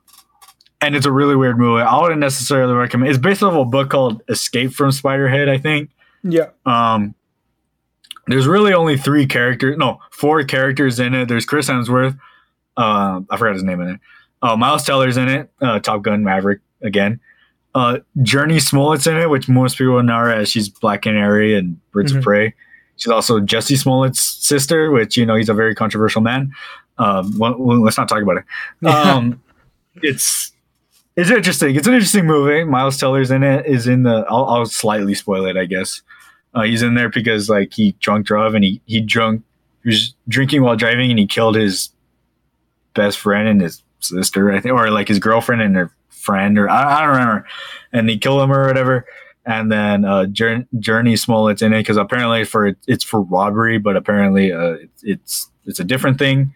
and it's a really weird movie. I wouldn't necessarily recommend. It's based off a book called Escape from Spiderhead, I think. Yeah. Um, there's really only three characters, no, four characters in it. There's Chris Hemsworth. Uh, I forgot his name in it. Uh, Miles Teller's in it. Uh, Top Gun Maverick again. Uh, Jurnee Smollett's in it, which most people know her as she's Black Canary and Birds Mhm. of Prey. She's also Jussie Smollett's sister, which you know he's a very controversial man. Um, well, well, let's not talk about it. Um, it's it's interesting. It's an interesting movie. Miles Teller's in it. Is in the. I'll, I'll slightly spoil it, I guess. Uh, he's in there because like he drunk drove and he he drunk. He was drinking while driving and he killed his best friend and his sister, I think, or like his girlfriend and her friend, or I, I don't remember. And he killed him or whatever. And then uh, Jour- Jurnee Smollett's in it because apparently for it's for robbery, but apparently uh, it's it's it's a different thing.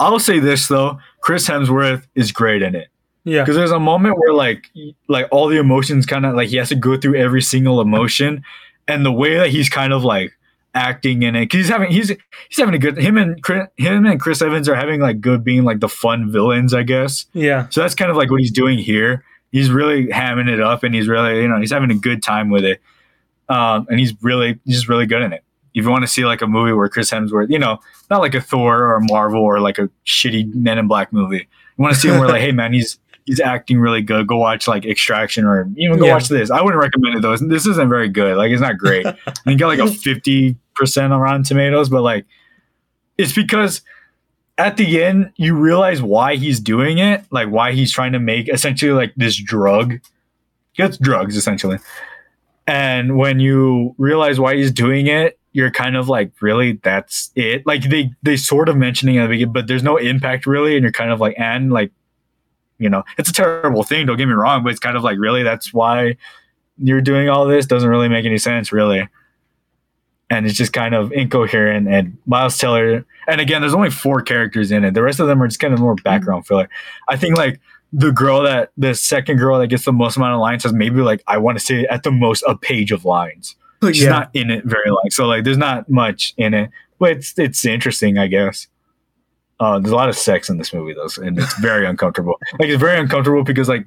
I'll say this though, Chris Hemsworth is great in it Yeah. because there's a moment where like like all the emotions kind of like he has to go through every single emotion, and the way that he's kind of like acting in it because he's having he's he's having a good him and Chris, him and Chris Evans are having like good being like the fun villains, I guess. Yeah. So that's kind of like what he's doing here. He's really hamming it up, and he's really, you know, he's having a good time with it. Um, and he's really, he's just really good in it. If you want to see like a movie where Chris Hemsworth, you know, not like a Thor or a Marvel or like a shitty Men in Black movie. You want to see him where like, hey man, he's he's acting really good. Go watch like Extraction or even go Yeah. watch this. I wouldn't recommend it though. This isn't very good. Like it's not great. I think got like a fifty percent on Rotten Tomatoes, but like it's because at the end you realize why he's doing it, like why he's trying to make essentially like this drug. Gets drugs essentially. And when you realize why he's doing it, you're kind of like, really, that's it. Like they they sort of mentioning at the beginning, but there's no impact really, and you're kind of like, and like, you know, it's a terrible thing. Don't get me wrong, but it's kind of like really that's why you're doing all this doesn't really make any sense, really. And it's just kind of incoherent. And Miles Teller, and again, there's only four characters in it. The rest of them are just kind of more background filler. I think like the girl that the second girl that gets the most amount of lines has maybe like I want to say at the most a page of lines. She's yeah. not in it very long, so like there's not much in it, but it's it's interesting, I guess. Uh, there's a lot of sex in this movie though, and it's very uncomfortable. Like it's very uncomfortable because like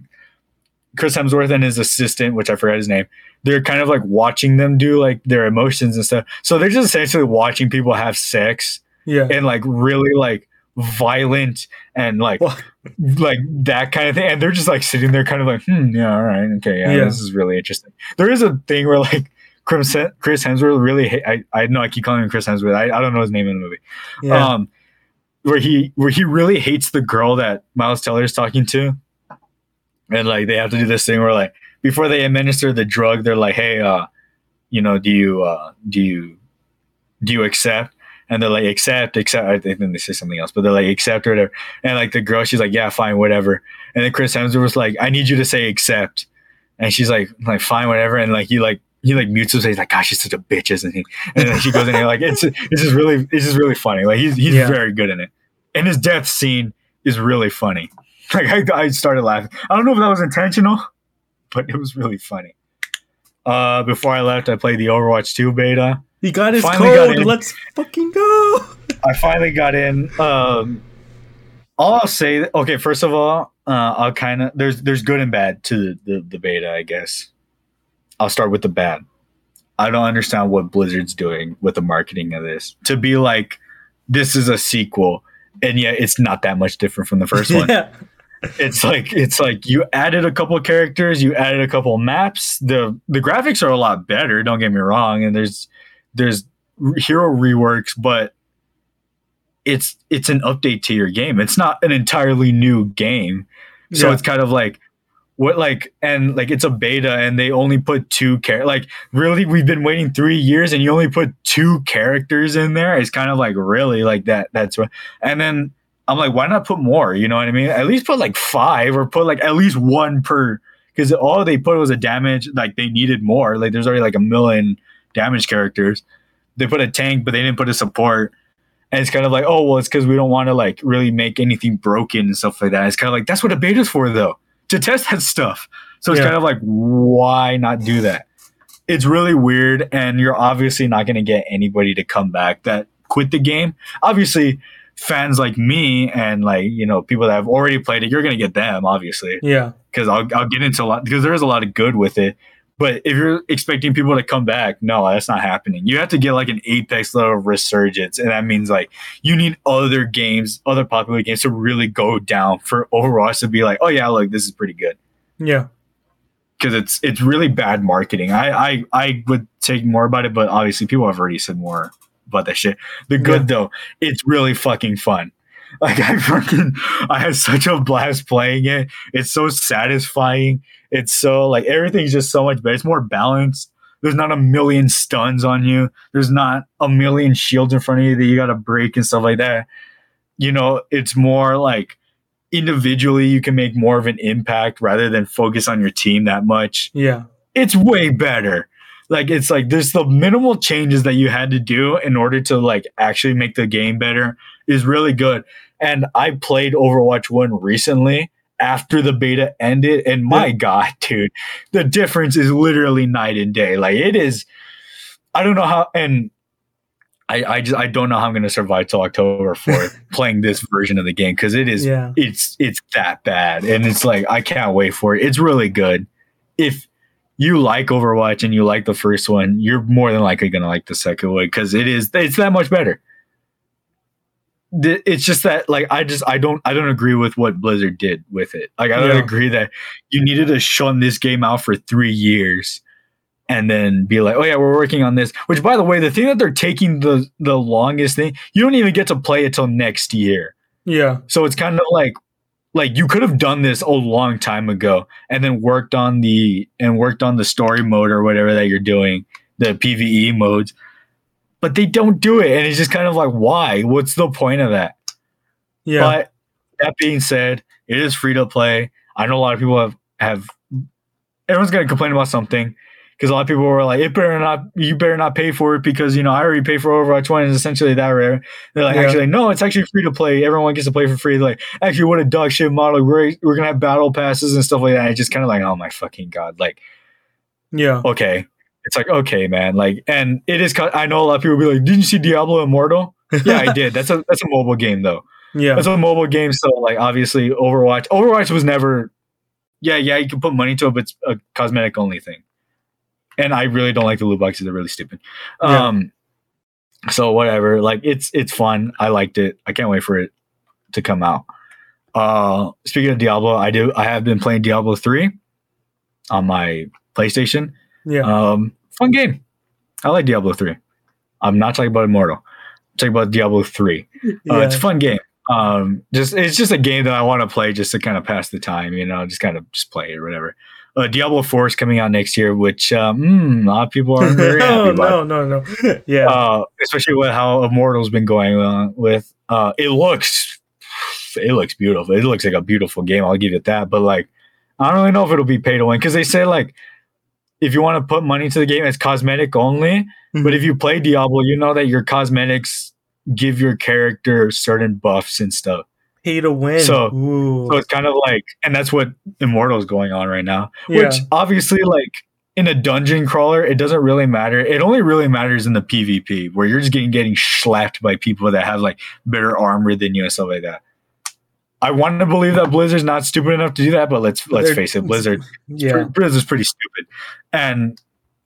Chris Hemsworth and his assistant, which I forgot his name, they're kind of like watching them do like their emotions and stuff. So they're just essentially watching people have sex yeah. and like really like violent and like Well- like that kind of thing. And they're just like sitting there, kind of like, hmm, yeah, all right, okay, yeah, Yeah. this is really interesting. There is a thing where like Chris Hemsworth really, I I know I keep calling him Chris Hemsworth. I, I don't know his name in the movie. yeah. Um, where he where he really hates the girl that Miles Teller is talking to, and like they have to do this thing where like before they administer the drug, they're like, hey, uh, you know, do you uh, do you do you accept? And they're like, accept, accept. I think they say something else, but they're like, accept or whatever. And like the girl, she's like, yeah, fine, whatever. And then Chris Hemsworth was like, I need you to say accept. And she's like, like fine, whatever. And like he like he like mutes himself. He's like, gosh, she's such a bitch, isn't he? And then she goes in there like it's this is really this is really funny. Like he's he's Yeah. very good in it. And his death scene is really funny. Like I, I started laughing. I don't know if that was intentional, but it was really funny. Uh, before I left, I played the Overwatch 2 beta. he got his finally got code. in. Let's fucking go. I finally got in. Um, all I'll say, okay, first of all, uh, I'll kind of there's there's good and bad to the, the the beta, I guess. I'll start with the bad. I don't understand what Blizzard's doing with the marketing of this. To be like, this is a sequel, and yet it's not that much different from the first one. It's like it's like you added a couple characters, you added a couple maps. the The graphics are a lot better. Don't get me wrong, and there's there's hero reworks, but it's it's an update to your game. It's not an entirely new game, so Yeah. it's kind of like what like and like it's a beta and they only put two char like really we've been waiting three years and you only put two characters in there it's kind of like really like that that's what and then i'm like why not put more? You know what i mean? At least put like five or put like at least one per because all they put was a damage like they needed more. Like there's already like a million damage characters. They put a tank but they didn't put a support. And it's kind of like oh well it's because we don't want to like really make anything broken and stuff like that. It's kind of like that's what a beta's for though to test that stuff. So it's Yeah. kind of like why not do that? It's really weird and you're obviously not going to get anybody to come back that quit the game. Obviously fans like me and like you know people that have already played it you're to get them obviously Yeah. because I'll, I'll get into a lot because there is a lot of good with it but if you're expecting people to come back no that's not happening you have to get like an apex level of resurgence and that means like you need other games other popular games to really go down for overwatch to be like oh yeah look this is pretty good Yeah. because it's it's really bad marketing. I, I I would say more about it, but obviously people have already said more about that shit. The good Yeah. though, it's really fucking fun. Like I fucking I had such a blast playing it. It's so satisfying. It's so like everything's just so much better. It's more balanced. There's not a million stuns on you. There's not a million shields in front of you that you got to break and stuff like that. You know, it's more like individually you can make more of an impact rather than focus on your team that much Yeah. it's way better like it's like there's the minimal changes that you had to do in order to like actually make the game better is really good. And i played overwatch 1 recently after the beta ended and my god dude the difference is literally night and day. Like it is i don't know how and i i just i don't know how i'm going to survive till october 4th playing this version of the game because it is Yeah. it's it's that bad. And it's like i can't wait for it. It's really good. If you like overwatch and you like the first one you're more than likely going to like the second one because it is it's that much better it's just that like i just i don't i don't agree with what blizzard did with it like i don't Yeah. agree that you needed to shun this game out for three years and then be like, oh yeah, we're working on this. Which, by the way, the thing that they're taking the the longest thing, you don't even get to play it till next year. Yeah. So it's kind of like like you could have done this a long time ago and then worked on the and worked on the story mode or whatever that you're doing, the PvE modes. But they don't do it. And it's just kind of like, why? What's the point of that? Yeah. But that being said, It is free to play. I know a lot of people have have. Everyone's gonna complain about something because a lot of people were like, "It better not, you better not pay for it because you know I already pay for Overwatch One." Is essentially that rare. They're like, Yeah. actually, no, it's actually free to play. Everyone gets to play for free. They're like, actually, what a dog shit model. We're we're gonna have battle passes and stuff like that. It's just kind of like, oh my fucking god, like Yeah. okay. It's like okay, man. Like, and it is. I know a lot of people will be like, "Didn't you see Diablo Immortal?" Yeah, I did. That's a that's a mobile game though. Yeah. That's a mobile game. So like, obviously, Overwatch. Overwatch was never. Yeah, yeah, you can put money to it, but it's a cosmetic only thing. And I really don't like the loot boxes. They're really stupid. Yeah. Um. So whatever. Like it's it's fun. I liked it. I can't wait for it to come out. Uh, speaking of Diablo, I do. I have been playing Diablo three on my PlayStation. Yeah. Um, fun game. I like Diablo 3. I'm not talking about Immortal. I'm talking about Diablo 3. Uh, yeah. it's a fun game. Um, just it's just a game that I want to play just to kind of pass the time, you know, just kind of just play it or whatever. Uh, Diablo 4 is coming out next year, which um, mm, a lot of people aren't very happy about. no, no, no. Yeah. Uh, especially with how Immortal's been going on with. Uh, it looks, it looks beautiful. It looks like a beautiful game. I'll give it that. But like, I don't really know if it'll be pay to win because they say like, if you want to put money into the game, it's cosmetic only. Mm-hmm. But if you play Diablo, you know that your cosmetics give your character certain buffs and stuff. Pay to win. So- Ooh. So it's kind of like, and that's what Immortal is going on right now. Yeah. Which obviously, like in a dungeon crawler, it doesn't really matter. It only really matters in the PvP where you're just getting getting slapped by people that have like better armor than you and stuff like that. I want to believe that Blizzard's not stupid enough to do that, but let's let's They're- face it, Blizzard yeah. Blizzard's pretty stupid. And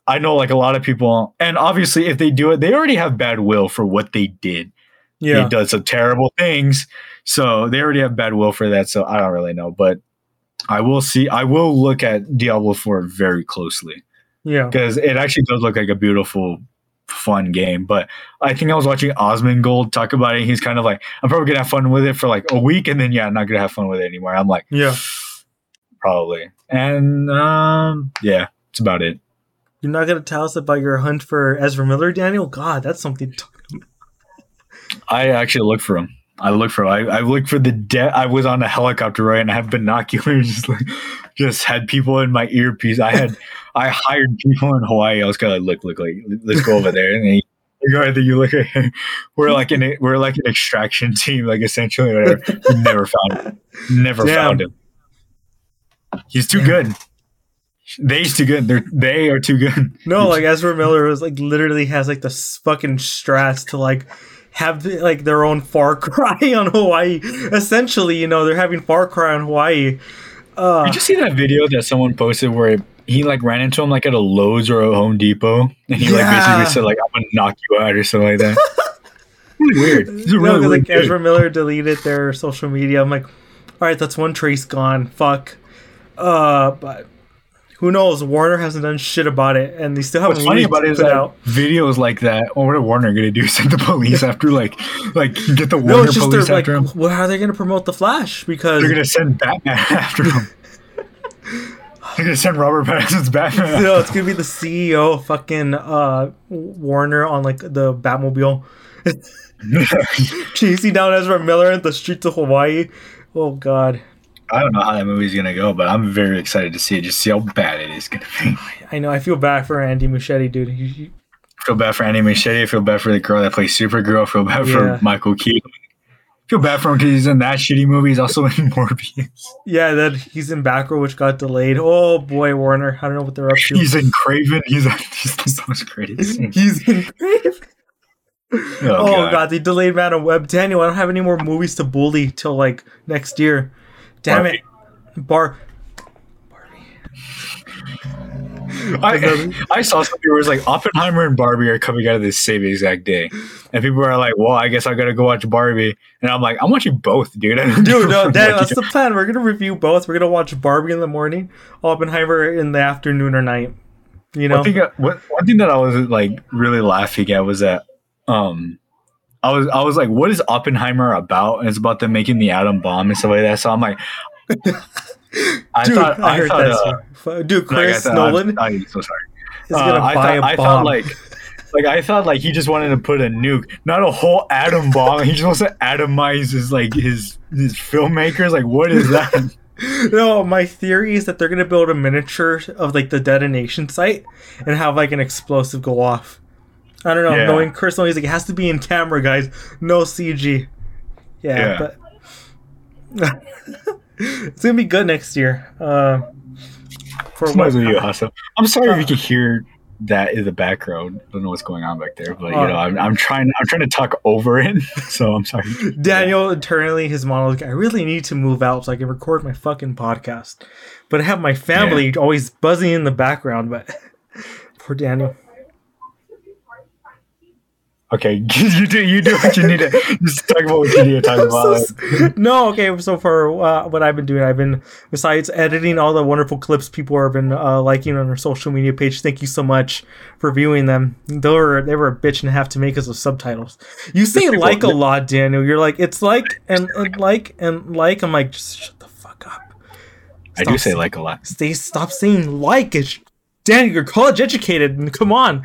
I know like a lot of people, and obviously if they do it, they already have bad will for what they did. Yeah. They did some terrible things. So they already have bad will for that. So I don't really know. But I will see I will look at Diablo 4 very closely Yeah. because it actually does look like a beautiful, fun game. But I think I was watching Asmongold talk about it. He's kind of like, I'm probably gonna have fun with it for like a week, and then yeah, I'm not gonna have fun with it anymore. I'm like, Yeah. probably. And um, yeah, it's about it. You're not gonna tell us about your hunt for Ezra Miller, Daniel? God, that's something. To- I actually looked for him. I look for. I, I looked for the de- I was on a helicopter right, and I have binoculars. Just like, just had people in my earpiece. I had, I hired people in Hawaii. I was kind of like, look, look, like, let's go over there. And then you you look at, we're like an, we're like an extraction team, like essentially. Never found him. Never Damn. found him. He's too Damn. good. They's too good. They're they are too good. no, like Ezra Miller was like literally has like the fucking strats to like have like their own Far Cry on Hawaii. Essentially, you know, they're having Far Cry on Hawaii. Uh, Did you see that video that someone posted where he like ran into him like at a Lowe's or a Home Depot, and he like Yeah. basically said like I'm gonna knock you out or something like that. really weird. It's no, really weird like dude. Ezra Miller deleted their social media. I'm like, all right, that's one trace gone. Fuck. Uh, but who knows? Warner hasn't done shit about it, and they still haven't What's funny about it is that out. videos like that. Well, what are Warner gonna do? Send the police after like like get the No, Warner it's just police they're like, after him? well, how are they to promote the Flash? Because They're gonna send Batman after him. They're gonna send Robert Pattinson's Batman. you know, it's gonna be the CEO of fucking uh, Warner on like the Batmobile chasing down Ezra Miller in the streets of Hawaii. Oh God, I don't know how that movie's gonna go, but I'm very excited to see it. Just see how bad it is gonna be. I know. I feel bad for Andy Muschietti, dude. He- he- I feel bad for Andy Machete. I feel bad for the girl that plays Supergirl. I feel bad Yeah. for Michael Keaton. I feel bad for him because he's in that shitty movie. He's also in Morbius. yeah, that he's in Backrow, which got delayed. Oh boy, Warner. I don't know what they're up to. He's in Kraven. He's on he's the most greatest. He's in Kraven. Oh, Oh, God. god. they delayed Madame Web. Daniel, I don't have any more movies to bully till like next year. Damn it. Bar I, I saw something where it was like Oppenheimer and Barbie are coming out of the same exact day, and people are like, "Well, I guess I gotta go watch Barbie," and I'm like, "I'm watching both, dude." Dude, no, fuck that's the plan. We're gonna review both. We're gonna watch Barbie in the morning, Oppenheimer in the afternoon or night. You know, One thing, one, one thing that I was like really laughing at was that um, I was I was like, "What is Oppenheimer about?" And it's about them making the atom bomb and stuff like that. So I'm like, I dude, thought I I, heard thought, that. uh, Dude, like I Chris thought- Nolan I'm, I'm so sorry. Uh, I thought, I thought like Like I thought, like he just wanted to put a nuke, not a whole atom bomb. He just wants to atomize his like his his filmmakers. Like, what is that? No, my theory is that they're gonna build a miniature of like the detonation site and have like an explosive go off. I don't know. Yeah. Knowing Chris, he's like, it has to be in camera, guys. No CG. Yeah, Yeah. but it's gonna be good next year. Uh, for Might what? be awesome. I'm sorry if you can hear that in the background. I don't know what's going on back there, but you Oh. know, I'm, I'm trying. I'm trying to talk over it, so I'm sorry. Daniel internally, his monologue. I really need to move out so I can record my fucking podcast, but I have my family always buzzing in the background. But poor Daniel. Okay, you do. You do what you need to. Just talk about what you need to talk about. So- no, okay. So for uh, what I've been doing, I've been besides editing all the wonderful clips people have been uh, liking on our social media page. Thank you so much for viewing them. They were they were a bitch and a half to make us with subtitles. You say like a lot, Daniel. You're like it's like and, and like and like. I'm like just shut the fuck up. I do say saying- like a lot. Stay stop saying like it. Daniel, you're college educated. and Come on.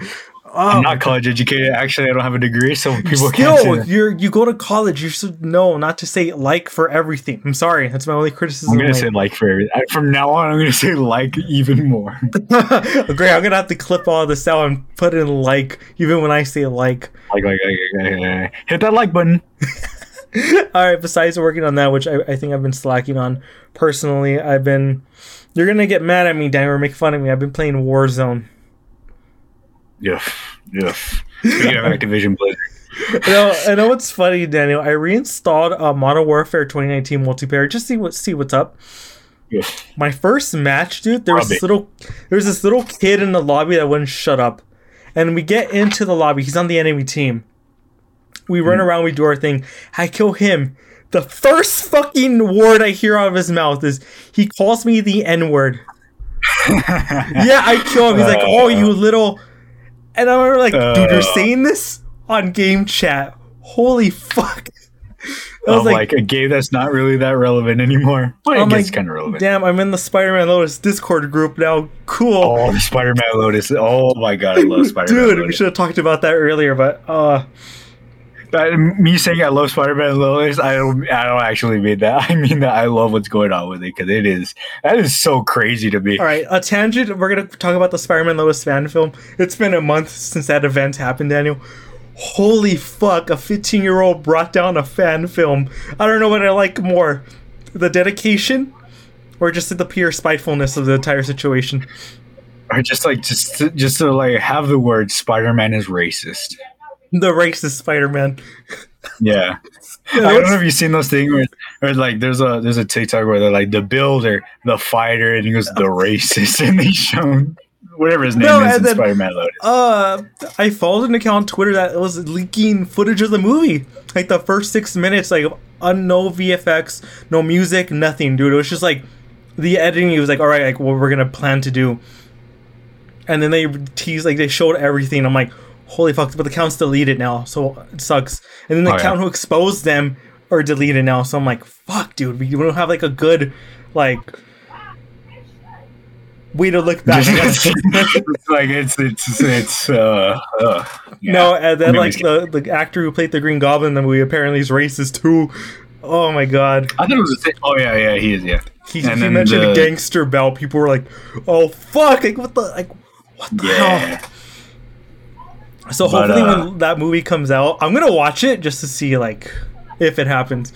Oh, I'm not college educated. Actually, I don't have a degree, so people can't Still, you're you go to college. You should know not to say like for everything. I'm sorry. That's my only criticism. I'm gonna like- say like for every, I- from now on. I'm gonna say like even more. Great. I'm gonna have to clip all this out and put in like, even when I say like. Like like, like, like, like, hit that like button. All right. Besides working on that, which I, I think I've been slacking on personally, I've been. You're gonna get mad at me, Dan, or make fun of me. I've been playing Warzone. Yeah, yeah. Speaking of Activision Blizzard, You know, I know what's funny, Daniel. I reinstalled uh, Modern Warfare 2019 multiplayer just see what see what's up. yeah. My first match, dude, there was this little there was this little kid in the lobby that wouldn't shut up. And we get into the lobby, he's on the enemy team. We run around, we do our thing. I kill him. The first fucking word I hear out of his mouth is he calls me the N-word. Yeah, I kill him. He's like, Oh, you little and I remember like, dude, you're Uh. saying this on game chat. Holy fuck. I was of like, a game that's not really that relevant anymore. But I'm it gets like, kind of relevant. Damn, I'm in the Spider-Man Lotus Discord group now. Cool. Oh, the Spider-Man Lotus. Oh my god, I love Spider-Man Dude, we should have talked about that earlier, but uh That- me saying I love Spider-Man Lotus, I don't, I don't actually mean that. I mean that I love what's going on with it because it is that is so crazy to me. all right, a tangent. We're gonna talk about the Spider-Man Lotus fan film. It's been a month since that event happened, Daniel. Holy fuck! A 15-year-old brought down a fan film. I don't know what I like more, the dedication, or just the pure spitefulness of the entire situation. Or just like just to, just to like have the word Spider-Man is racist. The racist Spider-Man. Yeah. Yeah, I don't know if you've seen those things where, where like there's a there's a TikTok where they're like the builder, the fighter, and he goes the racist, and they show whatever his name No, is in Spider-Man Lotus. Uh, I followed an account on Twitter that was leaking footage of the movie. Like the first six minutes, like un- no VFX, no music, nothing, dude. It was just like the editing. It was like, all right, like what we're gonna plan to do. And then they teased, like they showed everything. I'm like, holy fuck! But the account's deleted now, so it sucks. And then the Oh, yeah. account who exposed them are deleted now, so I'm like, fuck, dude. We don't have like a good like way to look back. it's like it's it's it's uh, uh yeah. No, and then like the, the actor who played the Green Goblin in the movie apparently is racist too. Oh my god. I thought it was the same. Oh yeah, yeah, he is. Yeah, He, And he then mentioned the- gangster bell. People were like, "Oh fuck! Like what the like what the yeah. hell?" So But, hopefully, uh, when that movie comes out, I'm gonna watch it just to see like if it happens.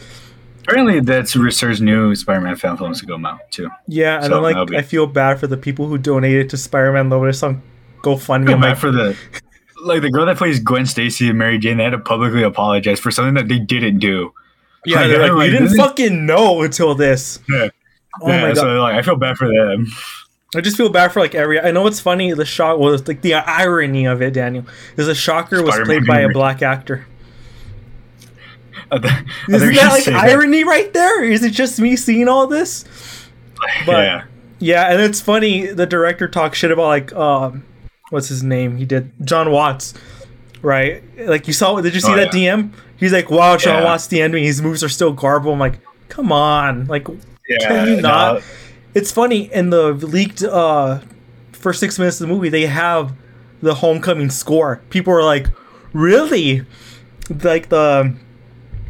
Apparently, that's Risser's new Spider-Man fan films to come out too. Yeah, and So, then like be- I feel bad for the people who donated to Spider-Man Lotus on GoFundMe. Feel I'm bad like, for the like the girl that plays Gwen Stacy and Mary Jane. They had to publicly apologize for something that they didn't do. yeah, like, they're I'm like, we like, didn't fucking know until this. Yeah. Oh yeah, my god. So like, I feel bad for them. I just feel bad for like every. I know it's funny. The shock was like the irony of it. Daniel is a shocker was played by a black actor. Th- I thought you Isn't that like irony right there? Is it just me seeing all this? but- yeah. Yeah, and it's funny. The director talks shit about like um, what's his name? He did Jon Watts, right? Like you saw. Did you see Oh, that DM? He's like, wow, Jon Yeah. Watts the ending. His moves are still garble. I'm like, come on, like Yeah, Can you no, not? It's funny in the leaked uh first six minutes of the movie they have the homecoming score. People are like, "Really?" Like the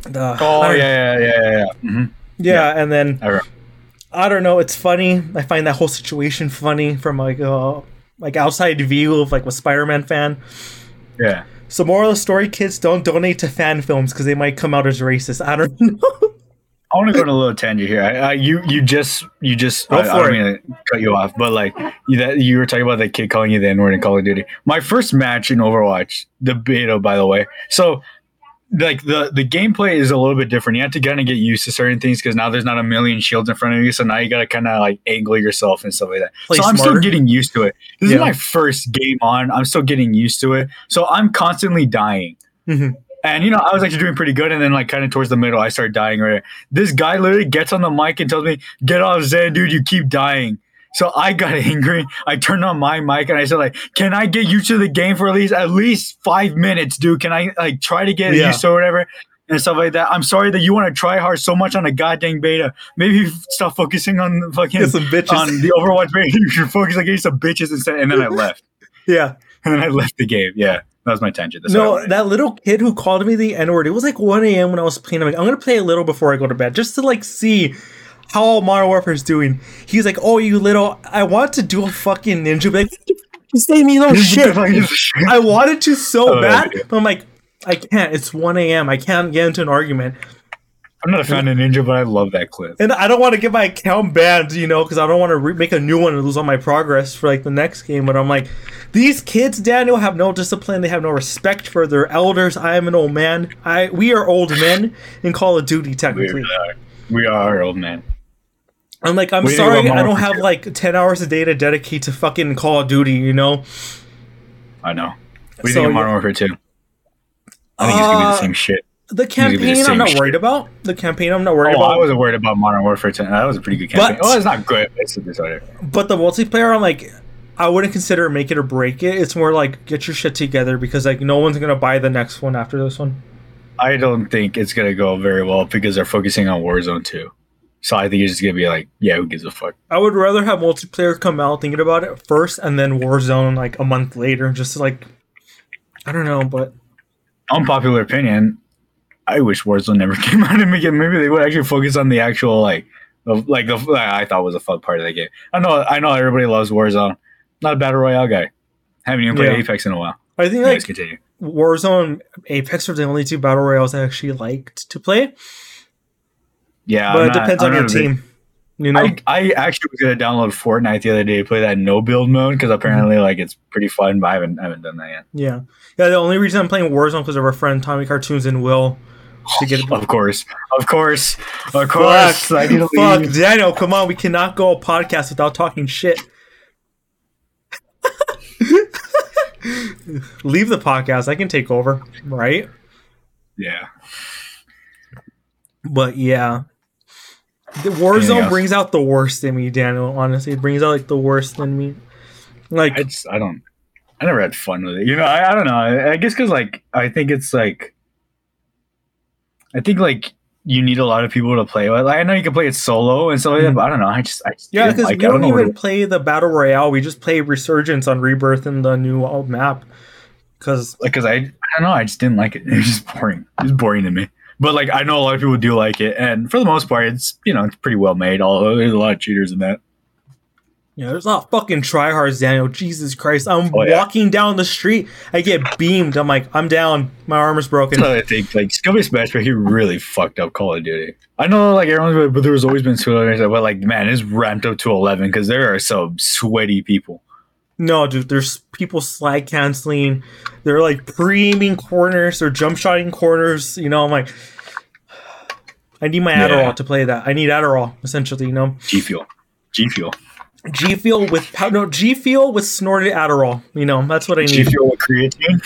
the Oh yeah, yeah, yeah, yeah. yeah. hmm yeah, and then I. I don't know. It's funny. I find that whole situation funny from like uh like outside view of like a Spider-Man fan. Yeah. So moral of the story: kids don't donate to fan films because they might come out as racist. I don't know. I want to go on a little tangent here. I, I, you you just you just Go I, don't mean to cut you off, but like you that you were talking about that kid calling you the N word in Call of Duty. My first match in Overwatch, the beta, by the way. So like the the gameplay is a little bit different. You have to kind of get used to certain things because now there's not a million shields in front of you. So now you got to kind of like angle yourself and stuff like that. Play so I'm still getting used to it. This Yeah. is my first game on. I'm still getting used to it. So I'm constantly dying. Mhm. And you know, I was actually doing pretty good, and then like kind of towards the middle, I started dying. Right, this guy literally gets on the mic and tells me, "Get off Zen, dude! You keep dying." So I got angry. I turned on my mic and I said, "Like, can I get used to the game for at least at least five minutes, dude? Can I like try to get Yeah. used to whatever?" And stuff like that. I'm sorry that you want to try hard so much on a goddamn beta. Maybe stop focusing on the fucking some bitches. on the Overwatch beta. You should focus on getting some bitches instead. And then I left. yeah. And then I left the game. Yeah, that was my tangent. That's No, that little kid who called me the N word. It was like 1 a.m. when I was playing. I'm like, I'm gonna play a little before I go to bed, just to like see how Modern Warfare is doing. He's like, "Oh, you little, I want to do a fucking ninja." Like, you say me little shit. I wanted to so Oh, bad, but I'm like, I can't. It's 1 a.m. I can't get into an argument, I'm not a fan of Ninja, but I love that clip. and I don't want to get my account banned, you know, because I don't want to re- make a new one and lose all my progress for like the next game. But I'm like, these kids, Daniel, have no discipline. They have no respect for their elders. I am an old man. I we are old men in Call of Duty, We technically. are, we are old man. I'm like, I'm What do you think sorry, I don't have like 10 hours a day to dedicate to fucking Call of Duty, you know? I know. What do you So, think of. Modern Warfare 2? I think it's gonna be Uh, the same shit. The be the campaign, I'm not shit. worried about. The campaign, I'm not worried Oh, I wasn't worried about Modern Warfare 2. That was a pretty good campaign. But- oh, it's not good. It's a disorder. But the multiplayer, I'm like, I wouldn't consider make it or break it. It's more like get your shit together because like no one's gonna buy the next one after this one. I don't think it's gonna go very well because they're focusing on Warzone 2. So I think it's just gonna be like, yeah, who gives a fuck? I would rather have multiplayer come out thinking about it first and then Warzone like a month later, just like I don't know, but Unpopular opinion. I wish Warzone never came out and it. Maybe they would actually focus on the actual like, the, like the like I thought was a fun part of the game. I know, I know, everybody loves Warzone. Not a battle royale guy. Haven't even played Yeah. Apex in a while. I think Anyways, like continue. Warzone, Apex are the only two battle royales I actually liked to play. Yeah, but I'm it not- depends I'm on your a big- team. You know, I, I actually was gonna download Fortnite the other day to play that no build mode because apparently Mm-hmm. like it's pretty fun, but I haven't I haven't done that yet. yeah, yeah. The only reason I'm playing Warzone because of our friend Tommy Cartoons and Will to get Of course, of course, of course. I need to Fuck, leave. Daniel, come on. We cannot go a podcast without talking shit. Leave the podcast. I can take over, right? Yeah, But yeah. The Warzone brings out the worst in me, Daniel. Honestly, it brings out like the worst in me. Like, I just I don't. I never had fun with it. You know, I, I don't know. I, I guess because like I think it's like. I think like you need a lot of people to play with. Like, I know you can play it solo and stuff like that, Mhm. but I don't know. I just I just yeah, because like, we don't what even play the battle royale. We just play Resurgence on Rebirth in the new old map. Because like because I I don't know I just didn't like it. It was just boring. It was boring to me. But like I know a lot of people do like it, and for the most part, it's you know it's pretty well made. Although there's a lot of cheaters in that. Yeah, there's not fucking tryhards, Daniel. Jesus Christ. I'm Oh, yeah. walking down the street. I get beamed. I'm like, I'm down. My arm is broken. That's I think like Scummy Smash, but he really fucked up Call of Duty. I know like everyone's like, but there's always been two others, but like man, it's ramped up to eleven because there are some sweaty people. No, dude, there's people slide canceling. They're like pre-aiming corners or jump shotting corners. You know, I'm like, I need my Yeah. Adderall to play that. I need Adderall, essentially, you know. G Fuel, G Fuel, G Fuel with no G Fuel with snorted Adderall. You know, that's what I need. G Fuel with creatine.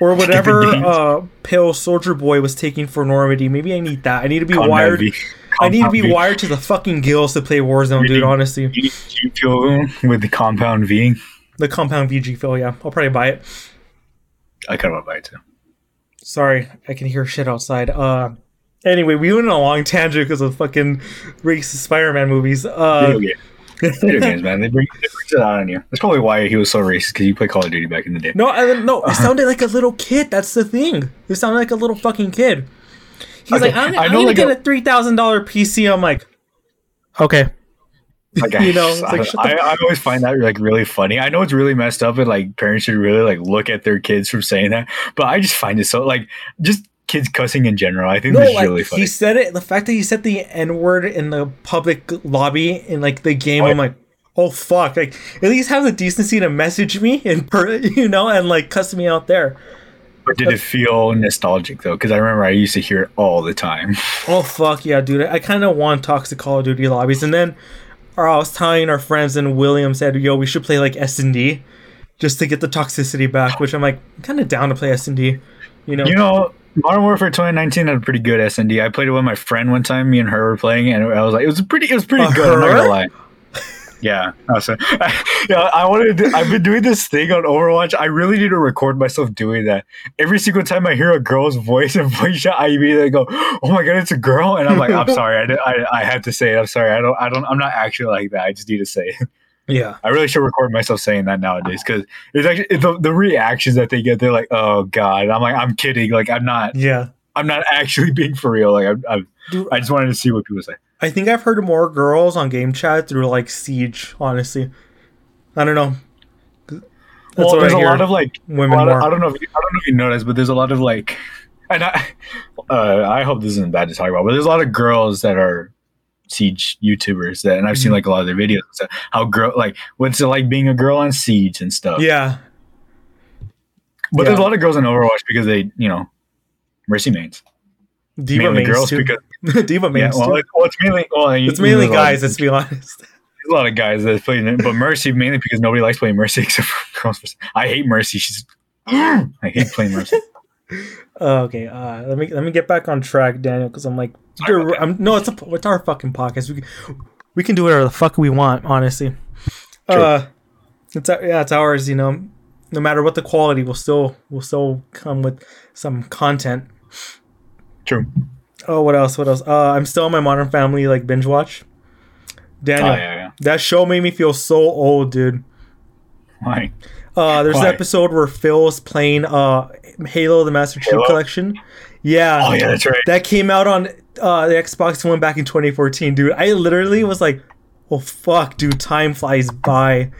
Or whatever uh pale soldier boy was taking for Normandy. Maybe I need that. I need to be wired. V. I need to be V. wired to the fucking gills to play Warzone, dude. Honestly, G Fuel with the compound V. the compound VG Fuel. Yeah, I'll probably buy it. I kind of want to buy it too. Sorry, I can hear shit outside. Uh, anyway, we went on a long tangent because of fucking racist Spider-Man movies. Uh, Video game. Video games, man. They bring, they bring it out on you. That's probably why he was so racist because you played Call of Duty back in the day. No, I, no, it uh-huh. sounded like a little kid. That's the thing. It sounded like a little fucking kid. He's Okay, like, I'm, I I'm know, gonna like, get a- a three thousand dollar PC. I'm like, okay. Like, You know, it's like, I, I, I always find that like really funny. I know it's really messed up, and like parents should really like look at their kids from saying that. But I just find it so like just kids cussing in general. I think No, that's like really funny. he said it. The fact that he said the n word in the public lobby in like the game, Oh, I'm like, oh fuck! Like at least have the decency to message me and per, you know, and like cuss me out there. But did it feel nostalgic though? Because I remember I used to hear it all the time. Oh fuck yeah, dude! I kind of want toxic Call of Duty lobbies, and then or I was telling our friends, and William said, "Yo, we should play like S and D, just to get the toxicity back." Which I'm like, kind of down to play S and D. You know, You know, Modern Warfare 2019 had a pretty good SND. I played it with my friend one time. Me and her were playing, and I was like, it was pretty. It was pretty Uh, good. I'm not gonna lie. Yeah, awesome. yeah, I wanted. To, I've been doing this thing on Overwatch. I really need to record myself doing that. Every single time I hear a girl's voice and voice shot, I immediately go, "Oh my god, it's a girl!" And I'm like, "I'm sorry, I, did- I, I had to say it. I'm sorry. I don't. I don't. I'm not actually like that. I just need to say it. Yeah, I really should record myself saying that nowadays because it's actually the, the reactions that they get. They're like, "Oh god," I'm like, "I'm kidding. Like, I'm not. yeah. I'm not actually being for real. Like, Dude, I just wanted to see what people say." I think I've heard more girls on game chat through like Siege. Honestly, I don't know. That's well, there's a lot of like women of- I don't know if you, I don't know if you noticed, but there's a lot of like, and I, uh, I hope this isn't bad to talk about, but there's a lot of girls that are siege YouTubers that, and I've seen Mhm. like a lot of their videos. stuff, how girl like what's it like being a girl on siege and stuff. yeah, but there's a lot of girls in Overwatch because they, you know, mercy mains. D.Va mainly mains girls too. because D.Va yeah, mains well, too. it, well, it's mainly well, you- It's mainly there's of- guys. Let's be honest. There's a lot of guys that play it, but Mercy mainly because nobody likes playing Mercy except for girls. I hate Mercy. She's I hate playing Mercy. Uh, okay, uh, let me let me get back on track, Daniel, because I'm like, about dude, I'm, no, it's a it's our fucking podcast. We can, we can do whatever the fuck we want, honestly. True. Uh, it's yeah, it's ours. You know, no matter what the quality, we'll still we'll still come with some content. True. Oh, what else? What else? Uh, I'm still on my Modern Family like binge watch. Daniel, Oh yeah, yeah. that show made me feel so old, dude. Why? Uh, there's Why? an episode where Phil's playing uh Halo: The Master Chief Halo? Collection. Yeah, Oh yeah, that's right. that came out on uh, the Xbox One back in 2014, dude. I literally was like, "Oh fuck, dude, time flies by,"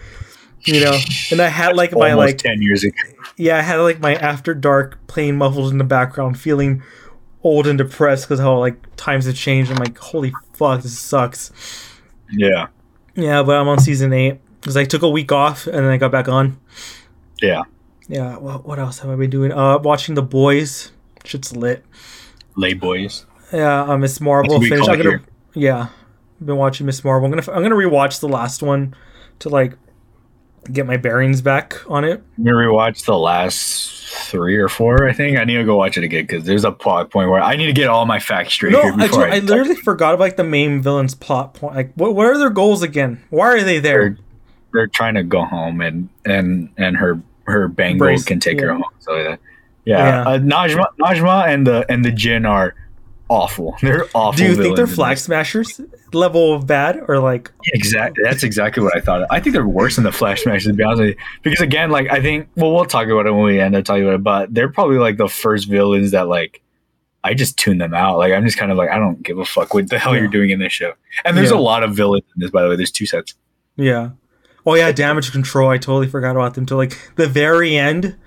you know. And I had like my like, ten years ago. yeah, I had like my After Dark playing muffled in the background, feeling old and depressed because how like times have changed. I'm like, "Holy fuck, this sucks." Yeah, Yeah, but I'm on season eight because I took a week off and then I got back on. yeah. Yeah, what, what else have I been doing? Uh, watching The Boys. Shit's lit. Lay boys. Yeah, uh, Miss Marvel That's what we finished. I'm gonna, yeah, I've been watching Miss Marvel. I'm gonna I'm gonna rewatch the last one to like get my bearings back on it. I'm gonna rewatch the last three or four. I think I need to go watch it again because there's a plot point where I need to get all my facts straight No, here I, before to- I. I literally forgot about like the main villain's plot point. Like, what what are their goals again? Why are they there? they're, they're trying to go home and and and her her bangle Brace, can take her home. So yeah, yeah. Yeah. Uh, Najma Najma and the and the Djinn are awful. They're awful. Do you think they're flag smashers level of bad or like? Exactly. That's exactly what I thought. I think they're worse than the Flash Smashers, to be honest with you. Because again, like I think, well, we'll talk about it when we end up talking about it. But they're probably like the first villains that like I just tune them out. Like I'm just kind of like I don't give a fuck what the hell Yeah. you're doing in this show. And there's Yeah. a lot of villains in this, by the way. There's two sets. Yeah. Oh yeah, damage control. I totally forgot about them till like the very end.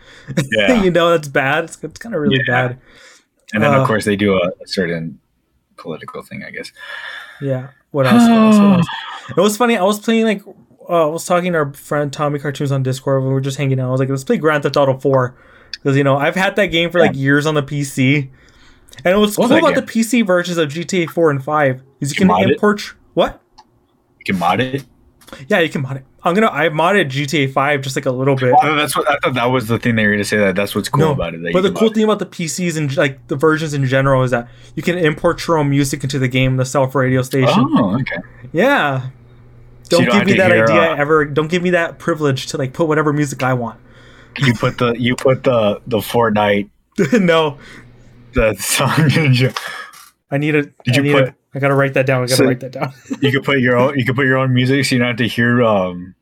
Yeah. you know that's bad. It's, it's kind of really Yeah. bad. And then Uh, of course they do a, a certain political thing, I guess. Yeah. What else? What else? What else? It was funny. I was playing like uh, I was talking to our friend Tommy Cartoons on Discord when we were just hanging out. I was like, let's play Grand Theft Auto 4 because you know I've had that game for like years on the PC. And what's What was cool about the PC versions of GTA 4 and 5 is you can mod it? import what? You can mod it. Yeah, you can mod it. I'm gonna I modded GTA 5 just like a little bit. Oh, that's what I thought. That was the thing they were going to say. That that's what's cool No, about it. but the cool thing about the PCs and like the versions in general is that you can import your own music into the game, the self radio station. Oh, okay. Yeah. Don't you don't give me that hear, idea uh, ever. Don't give me that privilege to like put whatever music I want. You put the you put the the Fortnite no, the song I need a. Did I you need put- to- I gotta write that down. I gotta So- write that down. You could put your own. You could put your own music, so you don't have to hear. um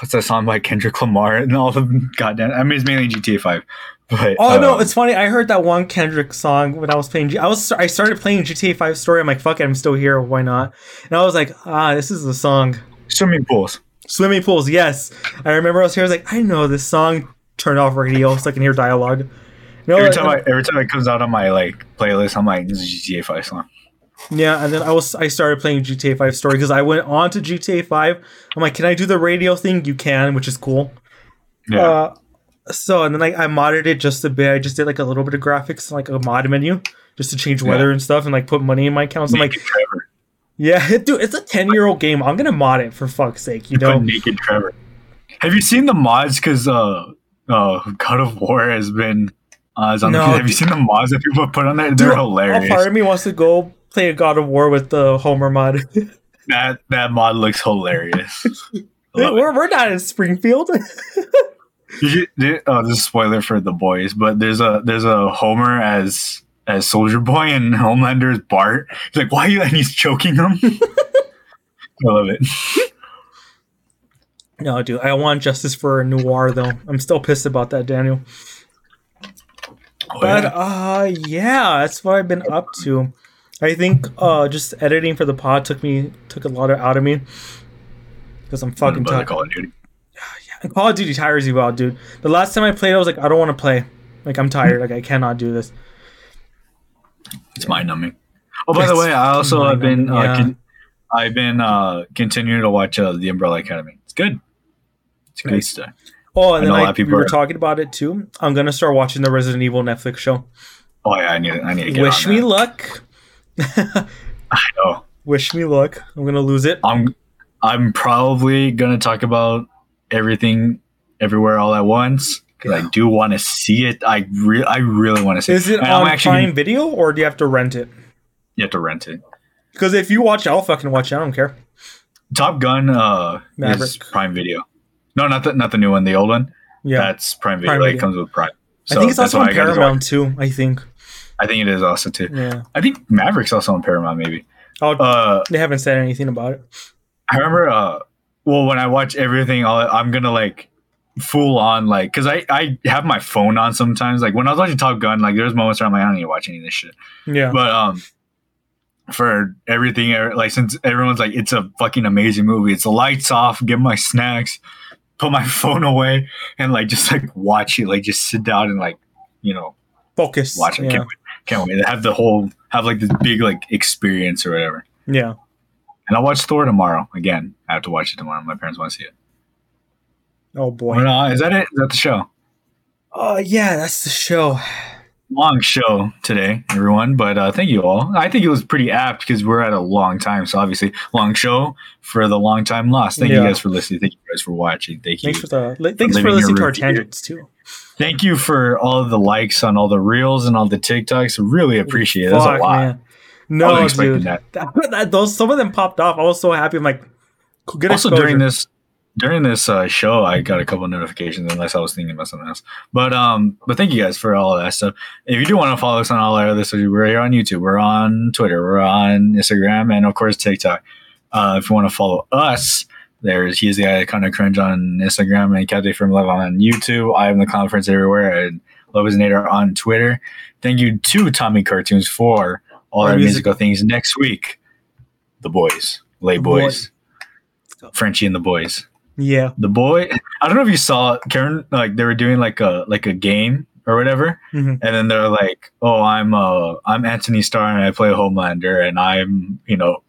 What's that song by Kendrick Lamar and all the goddamn? I mean, it's mainly GTA Five. But Oh no, um, it's funny. I heard that one Kendrick song when I was playing. G- I was I started playing GTA Five Story. I'm like, fuck it, I'm still here. Why not? And I was like, ah, this is the song. swimming pools. Swimming pools. Yes, I remember I was here. I was like, I know this song. Turn off radio so I can hear dialogue. You know, Every time I every time it comes out on my like playlist, I'm like, this is a GTA Five song. Yeah, and then I was I started playing GTA 5 story because I went on to GTA 5. I'm like, can I do the radio thing? You can, which is cool. Yeah, Uh, so and then like I modded it just a bit. I just did like a little bit of graphics, like a mod menu, just to change weather and stuff, and like put money in my accounts. So I'm like, Trevor. yeah, dude, it's a 10 year old game. I'm gonna mod it for fuck's sake, you Put know? Naked Trevor. Have you seen the mods? Because uh, uh, God of War has been. Uh, on No, the, have you seen the mods that people put on there? They're Dude, hilarious. Part of me wants to go play a God of War with the Homer mod. That that mod looks hilarious. We're, we're not in Springfield. Did you, did, oh, this is a spoiler for the boys, but there's a there's a Homer as as Soldier Boy and Homelander is Bart. He's like, why are you? And he's choking him. I love it. no, dude, I want justice for Noir though. I'm still pissed about that, Daniel. Oh, But yeah. uh yeah, that's what I've been up to. I think uh just editing for the pod took me took a lot of out of me. Because I'm fucking tired. Call of Duty. Yeah, And Call of Duty tires you out, dude. The last time I played, I was like, I don't want to play. Like I'm tired. Like I cannot do this. It's mind numbing. Oh, by the way, I also have been uh, yeah. con- I've been uh, continuing to watch uh, the Umbrella Academy. It's good. It's good Nice. stuff. Oh, and I then I, we people were are- talking about it too. I'm gonna start watching the Resident Evil Netflix show. Oh yeah, I need I need to get Wish me luck. I know. Wish me luck. I'm gonna lose it. I'm I'm probably gonna talk about everything everywhere all at once because Yeah. I do want to see it. I re- I really want to see. Is it I'm on actually Prime Video or do you have to rent it? you have to rent it. Because if you watch, it, I'll fucking watch. it. I don't care. Top Gun uh, is Prime Video. No, not the not the new one, the old one. Yeah, That's Prime Video. Prime Video. It comes with Prime. I think it's also on I gotta go. Paramount too. I think. I think it is also too. Yeah. I think Maverick's also on Paramount. Maybe. Oh, Uh, they haven't said anything about it. I remember. Uh, well, when I watch everything, I'll, I'm gonna like full on like because I I have my phone on sometimes. Like when I was watching Top Gun, like there's moments where I'm like I don't need to watch any of this shit. Yeah. But um, for everything, er, like since everyone's like it's a fucking amazing movie, it's the lights off, get my snacks, put my phone away, and like just like watch it, like just sit down and like you know Focus. watch it. Yeah. Can't wait, can't wait. To have the whole have like this big like experience or whatever. yeah. And I'll watch Thor tomorrow again. I have to watch it tomorrow. My parents want to see it. Oh boy. Well, no, is that it? Is that the show? Oh yeah, that's the show. Long show today, everyone. But uh, thank you all. I think it was pretty apt because we're at a long time. So obviously, long show for the long time lost. Thank you guys for listening. Thank you guys for watching. Thank you. Thanks for the li- thanks for listening to our tangents too. Thank you for all of the likes on all the reels and all the TikToks. Really appreciate it. That's a lot. man. I No, dude. that. That, those some of them popped off. I was so happy. I'm like, good also exposure. during this during this uh, show i got a couple notifications unless i was thinking about something else but um but thank you guys for all of that stuff if you do want to follow us on all our other social we're here on youtube we're on twitter we're on instagram and of course tiktok uh if you want to follow us there's he's the guy I kind of cringe on instagram and Captain from love on youtube i am the conference everywhere and love is nader on twitter thank you to tommy cartoons for all Our our music- musical things next week the boys lay The boys Boys. frenchie and the boys Yeah. the boy i don't know if you saw karen like they were doing like a like a game or whatever Mhm. and then they're like oh i'm uh i'm anthony starr and i play homelander and i'm you know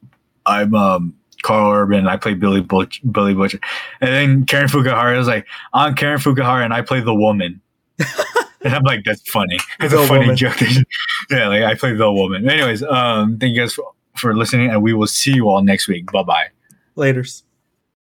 i'm um karl urban i play billy butch billy butcher. And then karen fukuhara is like i'm karen fukuhara and i play the woman. And i'm like that's funny. It's a funny woman. joke. Yeah like i play the woman. Anyways um thank you guys for, for listening and we will see you all next week. Bye bye Laters.